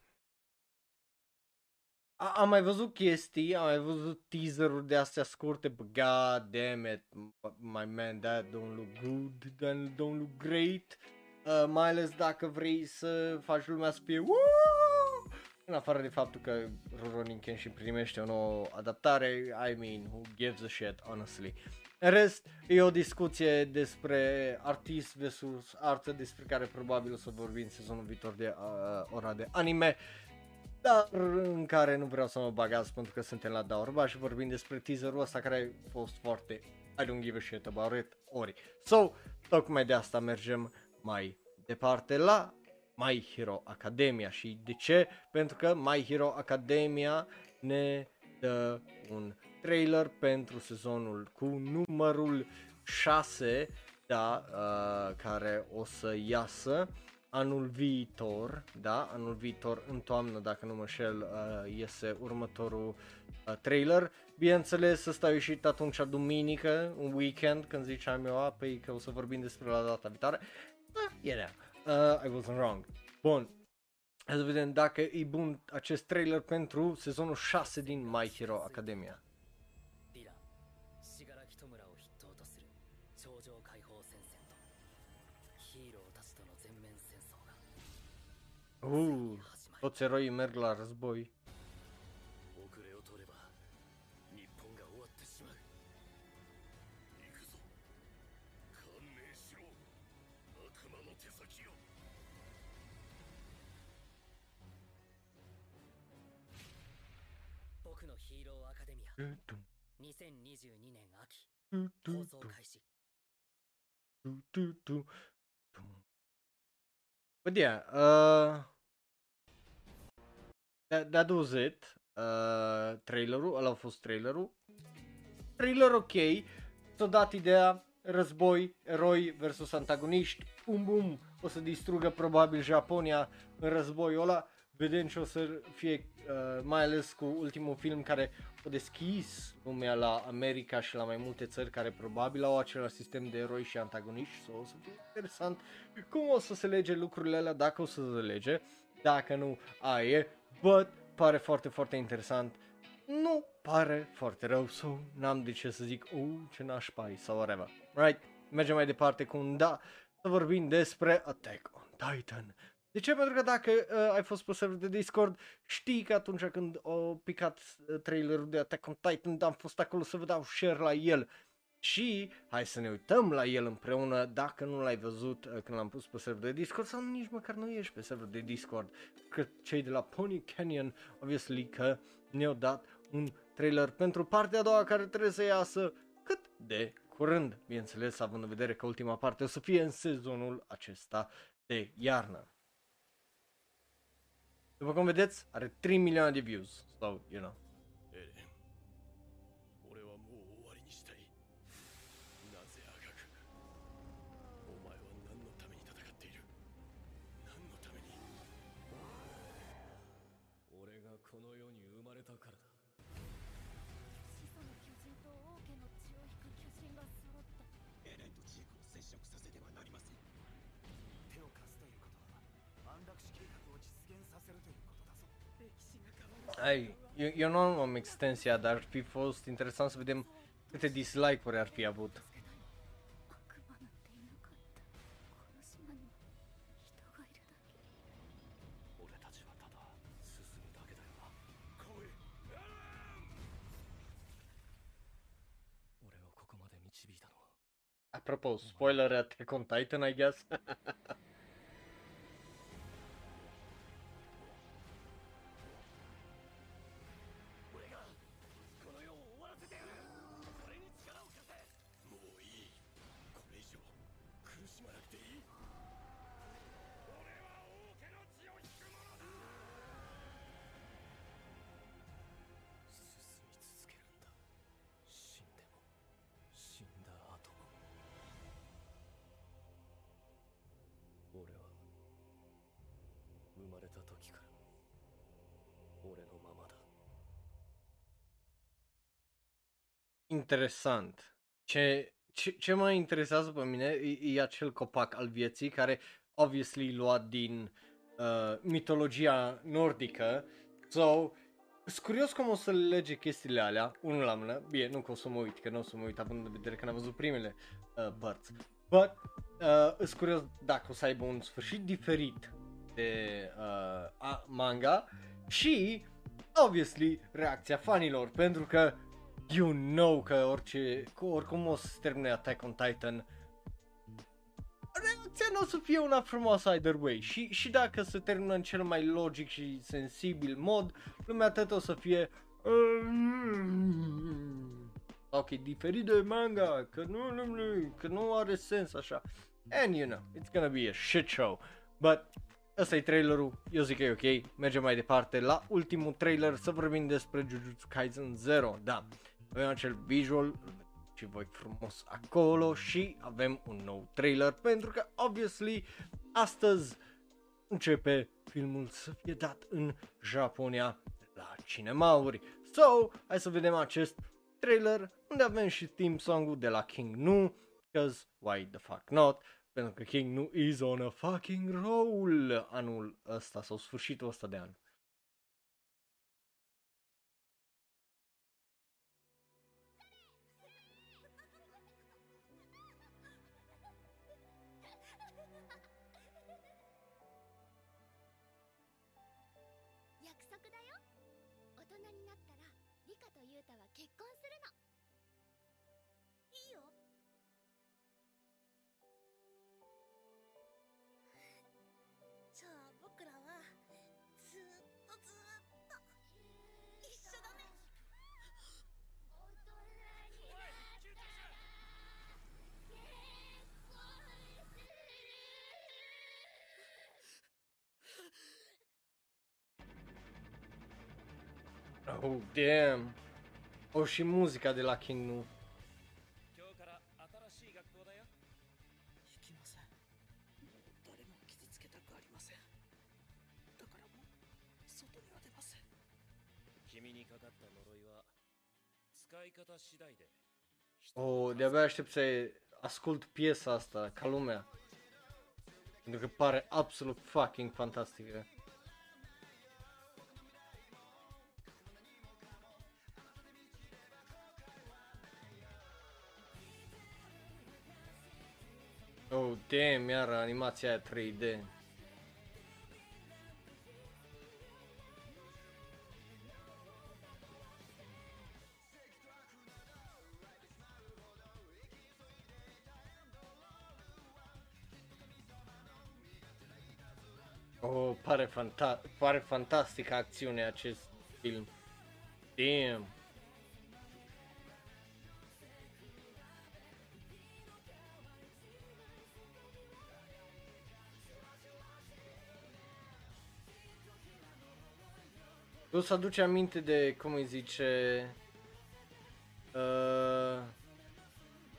S1: am mai văzut chestii, am mai văzut teaser-uri de astea scurte, but god damn it, m- my man, that don't look good, that don't look great, uh, mai ales dacă vrei să faci lumea să fie "Woo!" în afară de faptul că Rurouni Kenshin primește o nouă adaptare, I mean, who gives a shit, honestly. În rest, e o discuție despre artist versus artă, despre care probabil o să vorbim în sezonul viitor de uh, ora de anime dar în care nu vreau să mă bagați pentru că suntem la Daorba și vorbim despre teaserul ăsta care a fost foarte Și don't give a shit about it, ori. So, tocmai de asta mergem mai departe la My Hero Academia și de ce? Pentru că My Hero Academia ne dă un trailer pentru sezonul cu numărul 6, da, uh, care o să iasă anul viitor, da, anul viitor în toamnă, dacă nu mă șel, uh, iese următorul uh, trailer. Bineînțeles, ăsta a ieșit atunci duminică, un weekend, când ziceam eu, a, păi că o să vorbim despre la data viitoare. Da, era. Uh, I wasn't wrong. Bun. Hai să vedem dacă e bun acest trailer pentru sezonul 6 din My Hero Academia. Uh, toți eroii merg la război.
S3: 遅れを取れば日本が終わってしまう行くぞ観念しろ悪魔の手先よ
S10: 僕のヒーローアカデミア2022年秋放送開始.
S1: But yeah, uh, that, that was it. Uh, trailerul, ăla a fost trailerul. Trailer ok, s-a dat ideea, război, eroi versus antagoniști, bum bum, o să distrugă probabil Japonia în războiul ăla, vedem ce o să fie, uh, mai ales cu ultimul film care a deschis lumea la America și la mai multe țări care probabil au același sistem de eroi și antagoniști, so, o să fie interesant cum o să se lege lucrurile alea, dacă o să se lege, dacă nu, aia e, but pare foarte, foarte interesant, nu pare foarte rău, so n-am de ce să zic, uh, ce nașpa sau whatever, right? Mergem mai departe cu un da, să vorbim despre Attack on Titan. De ce? Pentru că dacă uh, ai fost pe server de Discord, știi că atunci când au picat uh, trailerul de Attack on Titan, am fost acolo să vă dau share la el. Și hai să ne uităm la el împreună dacă nu l-ai văzut uh, când l-am pus pe server de Discord sau nici măcar nu ești pe server de Discord. Că cei de la Pony Canyon, obviously că ne-au dat un trailer pentru partea a doua care trebuie să iasă cât de curând, bineînțeles, având în vedere că ultima parte o să fie în sezonul acesta de iarnă. După cum vedeți, are 3 milioane de views, so, you know. I, eu, eu nu am extensia, dar ar fi fost interesant să vedem câte dislike-uri ar fi avut. Apropo, spoiler at Attack Titan, I guess. Interesant. Ce, ce, ce mă interesează pe mine e, e acel copac al vieții care obviously luat din uh, mitologia nordică. So, sunt curios cum o să lege chestiile alea, unul la mână. Bine, nu că o să mă uit, că nu o să mă uit având în vedere că n-am văzut primele uh, părți. But, uh, sunt curios dacă o să aibă un sfârșit diferit de uh, a, manga și, obviously, reacția fanilor, pentru că you know că orice, că oricum o să se termine Attack on Titan, reacția nu o să fie una frumoasă either way și, și dacă se termină în cel mai logic și sensibil mod, lumea tot o să fie ok, diferit de manga, că nu, nu, nu, că nu are sens așa. And you know, it's gonna be a shit show. But ăsta e trailerul, eu zic că e ok, mergem mai departe la ultimul trailer să vorbim despre Jujutsu Kaisen 0, da. Avem acel visual, și voi frumos acolo și avem un nou trailer pentru că obviously astăzi începe filmul să fie dat în Japonia la cinemauri. So, hai să vedem acest trailer unde avem și theme song-ul de la King Nu, because why the fuck not? Pentru că King Nu is on a fucking roll anul ăsta sau sfârșitul ăsta de an. damn. O și muzica de la King Nu. Oh, de-abia aștept să ascult piesa asta ca lumea. Pentru că pare absolut fucking fantastică. Damn, iar animația aia 3D. Oh, pare, fanta- pare fantastic acțiune acest film. Damn. Nu-ți aduce aminte de, cum îi zice, uh,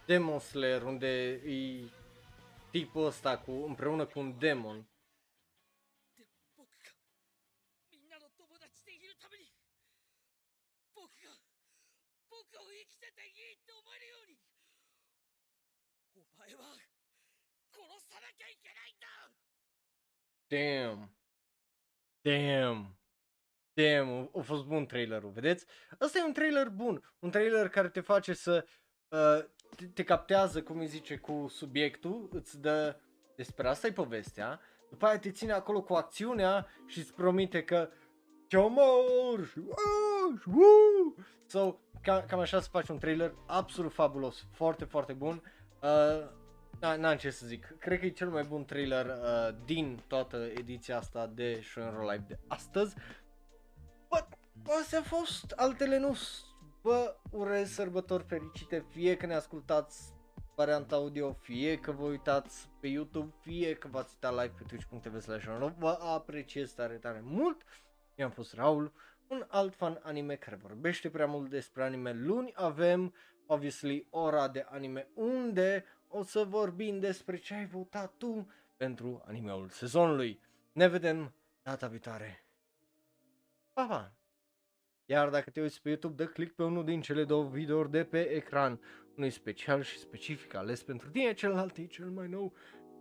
S1: Demon Slayer, unde e tipul ăsta cu, împreună cu un demon. Damn. Damn. Damn, a fost bun trailerul, vedeți? Ăsta e un trailer bun, un trailer care te face să uh, te, te captează, cum îi zice, cu subiectul, îți dă despre asta e povestea, după aia te ține acolo cu acțiunea și îți promite că te omor și uh, și, uh. So, cam, cam așa să faci un trailer absolut fabulos, foarte, foarte bun. Uh, da, n-am ce să zic. Cred că e cel mai bun trailer uh, din toată ediția asta de Shonen Live de astăzi. Bă, astea au fost, altele nu. s- Vă urez sărbători fericite, fie că ne ascultați varianta audio, fie că vă uitați pe YouTube, fie că v-ați uitat live pe twitch.tv slash Vă apreciez tare, tare mult. Eu am fost Raul, un alt fan anime care vorbește prea mult despre anime. Luni avem, obviously, ora de anime unde o să vorbim despre ce ai votat tu pentru animeul sezonului. Ne vedem data viitoare. Pa, pa! Iar dacă te uiți pe YouTube, dă click pe unul din cele două videouri de pe ecran. Unul e special și specific ales pentru tine, celălalt e cel mai nou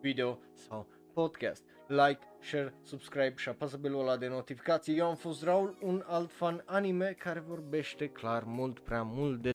S1: video sau podcast. Like, share, subscribe și apasă belul ăla de notificații. Eu am fost Raul, un alt fan anime care vorbește clar mult prea mult de